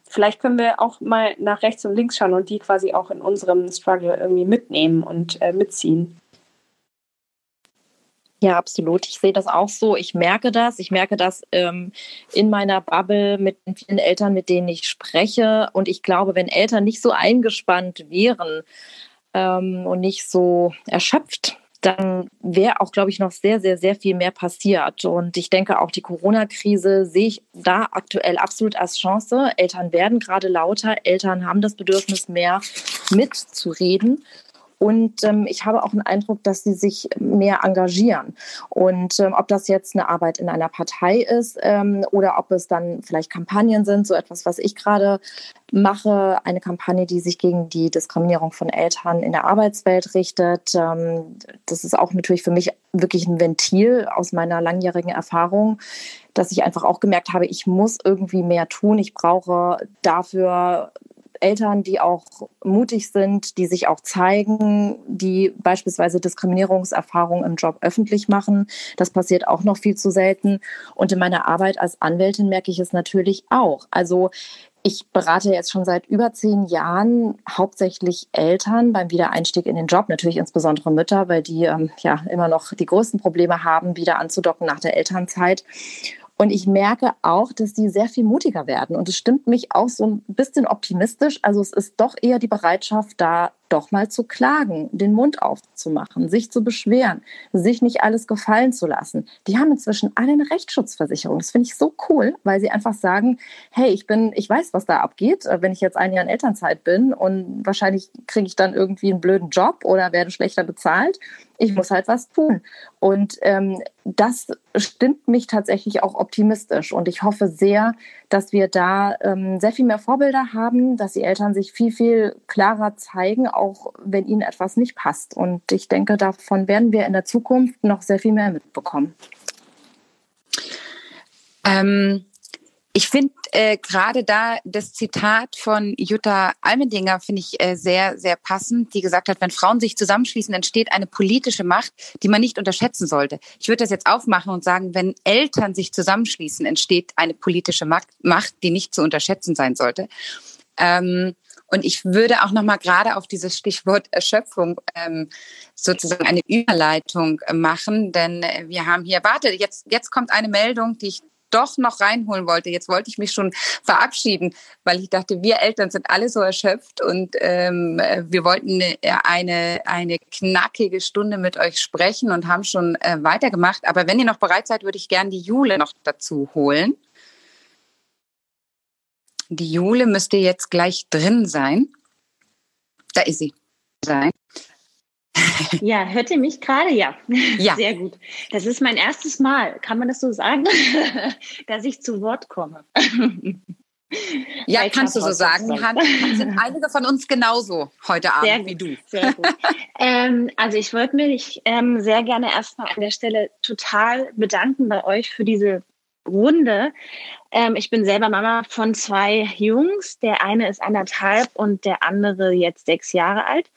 Vielleicht können wir auch mal nach rechts und links schauen und die quasi auch in unserem Struggle irgendwie mitnehmen und äh, mitziehen. Ja, absolut. Ich sehe das auch so. Ich merke das. Ich merke das ähm, in meiner Bubble mit den vielen Eltern, mit denen ich spreche. Und ich glaube, wenn Eltern nicht so eingespannt wären, ähm, und nicht so erschöpft, dann wäre auch, glaube ich, noch sehr, sehr, sehr viel mehr passiert. Und ich denke, auch die Corona-Krise sehe ich da aktuell absolut als Chance. Eltern werden gerade lauter, Eltern haben das Bedürfnis, mehr mitzureden. Und ähm, ich habe auch den Eindruck, dass sie sich mehr engagieren. Und ähm, ob das jetzt eine Arbeit in einer Partei ist ähm, oder ob es dann vielleicht Kampagnen sind, so etwas, was ich gerade mache, eine Kampagne, die sich gegen die Diskriminierung von Eltern in der Arbeitswelt richtet. Ähm, das ist auch natürlich für mich wirklich ein Ventil aus meiner langjährigen Erfahrung, dass ich einfach auch gemerkt habe, ich muss irgendwie mehr tun. Ich brauche dafür Eltern, die auch mutig sind, die sich auch zeigen, die beispielsweise Diskriminierungserfahrungen im Job öffentlich machen. Das passiert auch noch viel zu selten. Und in meiner Arbeit als Anwältin merke ich es natürlich auch. Also ich berate jetzt schon seit über zehn Jahren hauptsächlich Eltern beim Wiedereinstieg in den Job, natürlich insbesondere Mütter, weil die ähm, ja immer noch die größten Probleme haben, wieder anzudocken nach der Elternzeit. Und ich merke auch, dass die sehr viel mutiger werden. Und es stimmt mich auch so ein bisschen optimistisch. Also es ist doch eher die Bereitschaft da, doch mal zu klagen, den Mund aufzumachen, sich zu beschweren, sich nicht alles gefallen zu lassen. Die haben inzwischen alle eine Rechtsschutzversicherung. Das finde ich so cool, weil sie einfach sagen, hey, ich bin, ich weiß, was da abgeht, äh, wenn ich jetzt ein Jahr in Elternzeit bin und wahrscheinlich kriege ich dann irgendwie einen blöden Job oder werde schlechter bezahlt ich muss halt was tun. Und ähm, das stimmt mich tatsächlich auch optimistisch. Und ich hoffe sehr, dass wir da ähm, sehr viel mehr Vorbilder haben, dass die Eltern sich viel, viel klarer zeigen, auch wenn ihnen etwas nicht passt. Und ich denke, davon werden wir in der Zukunft noch sehr viel mehr mitbekommen. Ähm, ich finde äh, gerade da das Zitat von Jutta Almendinger finde ich äh, sehr, sehr passend, die gesagt hat, wenn Frauen sich zusammenschließen, entsteht eine politische Macht, die man nicht unterschätzen sollte. Ich würde das jetzt aufmachen und sagen, wenn Eltern sich zusammenschließen, entsteht eine politische Macht, die nicht zu unterschätzen sein sollte. Ähm, und ich würde auch noch mal gerade auf dieses Stichwort Erschöpfung ähm, sozusagen eine Überleitung äh, machen, denn äh, wir haben hier, warte, jetzt, jetzt kommt eine Meldung, die ich doch noch reinholen wollte. Jetzt wollte ich mich schon verabschieden, weil ich dachte, wir Eltern sind alle so erschöpft und ähm, wir wollten eine, eine knackige Stunde mit euch sprechen und haben schon äh, weitergemacht. Aber wenn ihr noch bereit seid, würde ich gerne die Jule noch dazu holen. Die Jule müsste jetzt gleich drin sein. Da ist sie. Sein. Ja, hört ihr mich gerade? Ja. Ja. Sehr gut. Das ist mein erstes Mal, kann man das so sagen, dass ich zu Wort komme. Ja, kannst du so sagen. Hand, sind einige von uns genauso heute Abend sehr wie du. Sehr gut. ähm, also ich wollte mich ähm, sehr gerne erstmal an der Stelle total bedanken bei euch für diese Runde. Ähm, ich bin selber Mama von zwei Jungs. Der eine ist anderthalb und der andere jetzt sechs Jahre alt.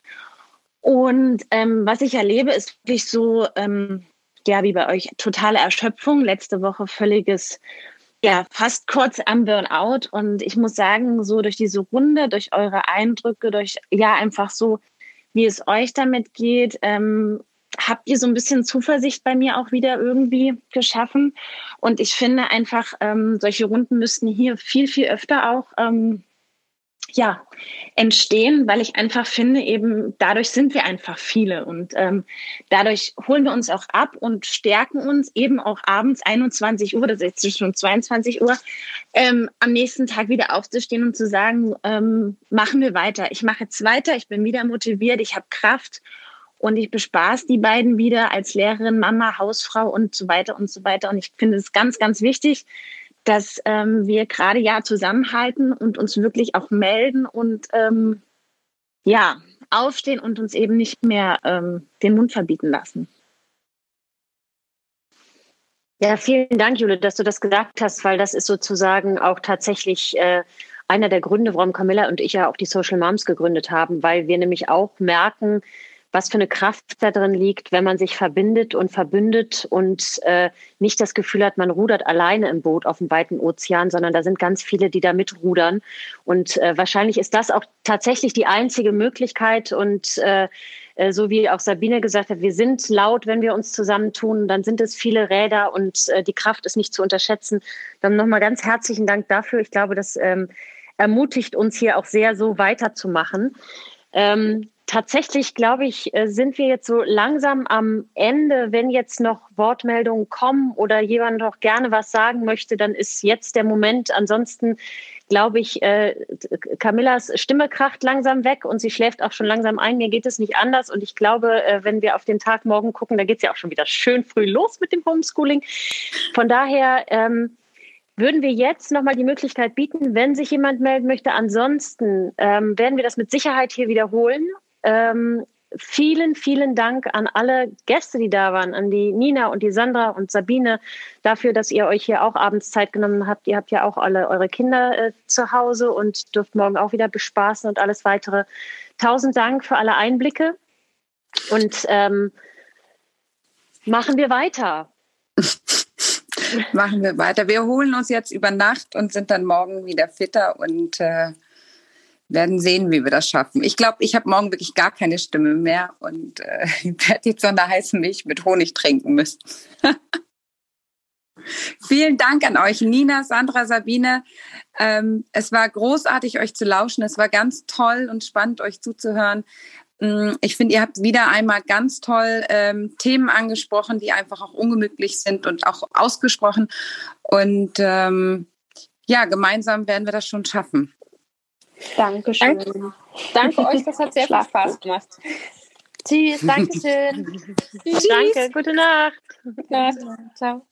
Und ähm, was ich erlebe, ist wirklich so, ähm, ja, wie bei euch, totale Erschöpfung. Letzte Woche völliges, ja, fast kurz am Burnout. Und ich muss sagen, so durch diese Runde, durch eure Eindrücke, durch, ja, einfach so, wie es euch damit geht, ähm, habt ihr so ein bisschen Zuversicht bei mir auch wieder irgendwie geschaffen. Und ich finde einfach, ähm, solche Runden müssten hier viel, viel öfter auch ähm, ja, entstehen, weil ich einfach finde, eben dadurch sind wir einfach viele und ähm, dadurch holen wir uns auch ab und stärken uns eben auch abends 21 Uhr, das ist jetzt schon 22 Uhr, ähm, am nächsten Tag wieder aufzustehen und zu sagen, ähm, machen wir weiter. Ich mache jetzt weiter, ich bin wieder motiviert, ich habe Kraft und ich bespaß die beiden wieder als Lehrerin, Mama, Hausfrau und so weiter und so weiter. Und ich finde es ganz, ganz wichtig, dass ähm, wir gerade ja zusammenhalten und uns wirklich auch melden und ähm, ja, aufstehen und uns eben nicht mehr ähm, den Mund verbieten lassen. Ja, vielen Dank, Jule, dass du das gesagt hast, weil das ist sozusagen auch tatsächlich äh, einer der Gründe, warum Camilla und ich ja auch die Social Moms gegründet haben, weil wir nämlich auch merken, was für eine Kraft da drin liegt, wenn man sich verbindet und verbündet und äh, nicht das Gefühl hat, man rudert alleine im Boot auf dem weiten Ozean, sondern da sind ganz viele, die da mitrudern. Und äh, wahrscheinlich ist das auch tatsächlich die einzige Möglichkeit und äh, äh so wie auch Sabine gesagt hat, wir sind laut, wenn wir uns zusammentun, dann sind es viele Räder und äh, die Kraft ist nicht zu unterschätzen. Dann nochmal ganz herzlichen Dank dafür. Ich glaube, das ähm, ermutigt uns hier auch sehr, so weiterzumachen. Ähm, tatsächlich, glaube ich, äh, sind wir jetzt so langsam am Ende. Wenn jetzt noch Wortmeldungen kommen oder jemand noch gerne was sagen möchte, dann ist jetzt der Moment. Ansonsten glaube ich, äh, Camillas Stimme kracht langsam weg und sie schläft auch schon langsam ein. Mir geht es nicht anders. Und ich glaube, äh, wenn wir auf den Tag morgen gucken, da geht es ja auch schon wieder schön früh los mit dem Homeschooling. Von daher ähm, würden wir jetzt nochmal die Möglichkeit bieten, wenn sich jemand melden möchte. Ansonsten ähm, werden wir das mit Sicherheit hier wiederholen ähm, vielen, vielen Dank an alle Gäste, die da waren, an die Nina und die Sandra und Sabine dafür, dass ihr euch hier auch abends Zeit genommen habt. Ihr habt ja auch alle eure Kinder äh, zu Hause und dürft morgen auch wieder bespaßen und alles weitere. Tausend Dank für alle Einblicke und ähm, machen wir weiter. machen wir weiter. Wir holen uns jetzt über Nacht und sind dann morgen wieder fitter und äh, werden sehen, wie wir das schaffen. Ich glaube, ich habe morgen wirklich gar keine Stimme mehr und äh, werde jetzt so eine heiße Milch mit Honig trinken müssen. Vielen Dank an euch, Nina, Sandra, Sabine. Ähm, es war großartig, euch zu lauschen. Es war ganz toll und spannend, euch zuzuhören. Mm, ich finde, ihr habt wieder einmal ganz toll ähm, Themen angesprochen, die einfach auch ungemütlich sind und auch ausgesprochen. Und ähm, ja, gemeinsam werden wir das schon schaffen. Dankeschön. Danke, danke euch, das hat sehr viel Spaß gemacht. Tschüss, Dankeschön. Danke, gute Nacht. Gute Nacht. Ciao.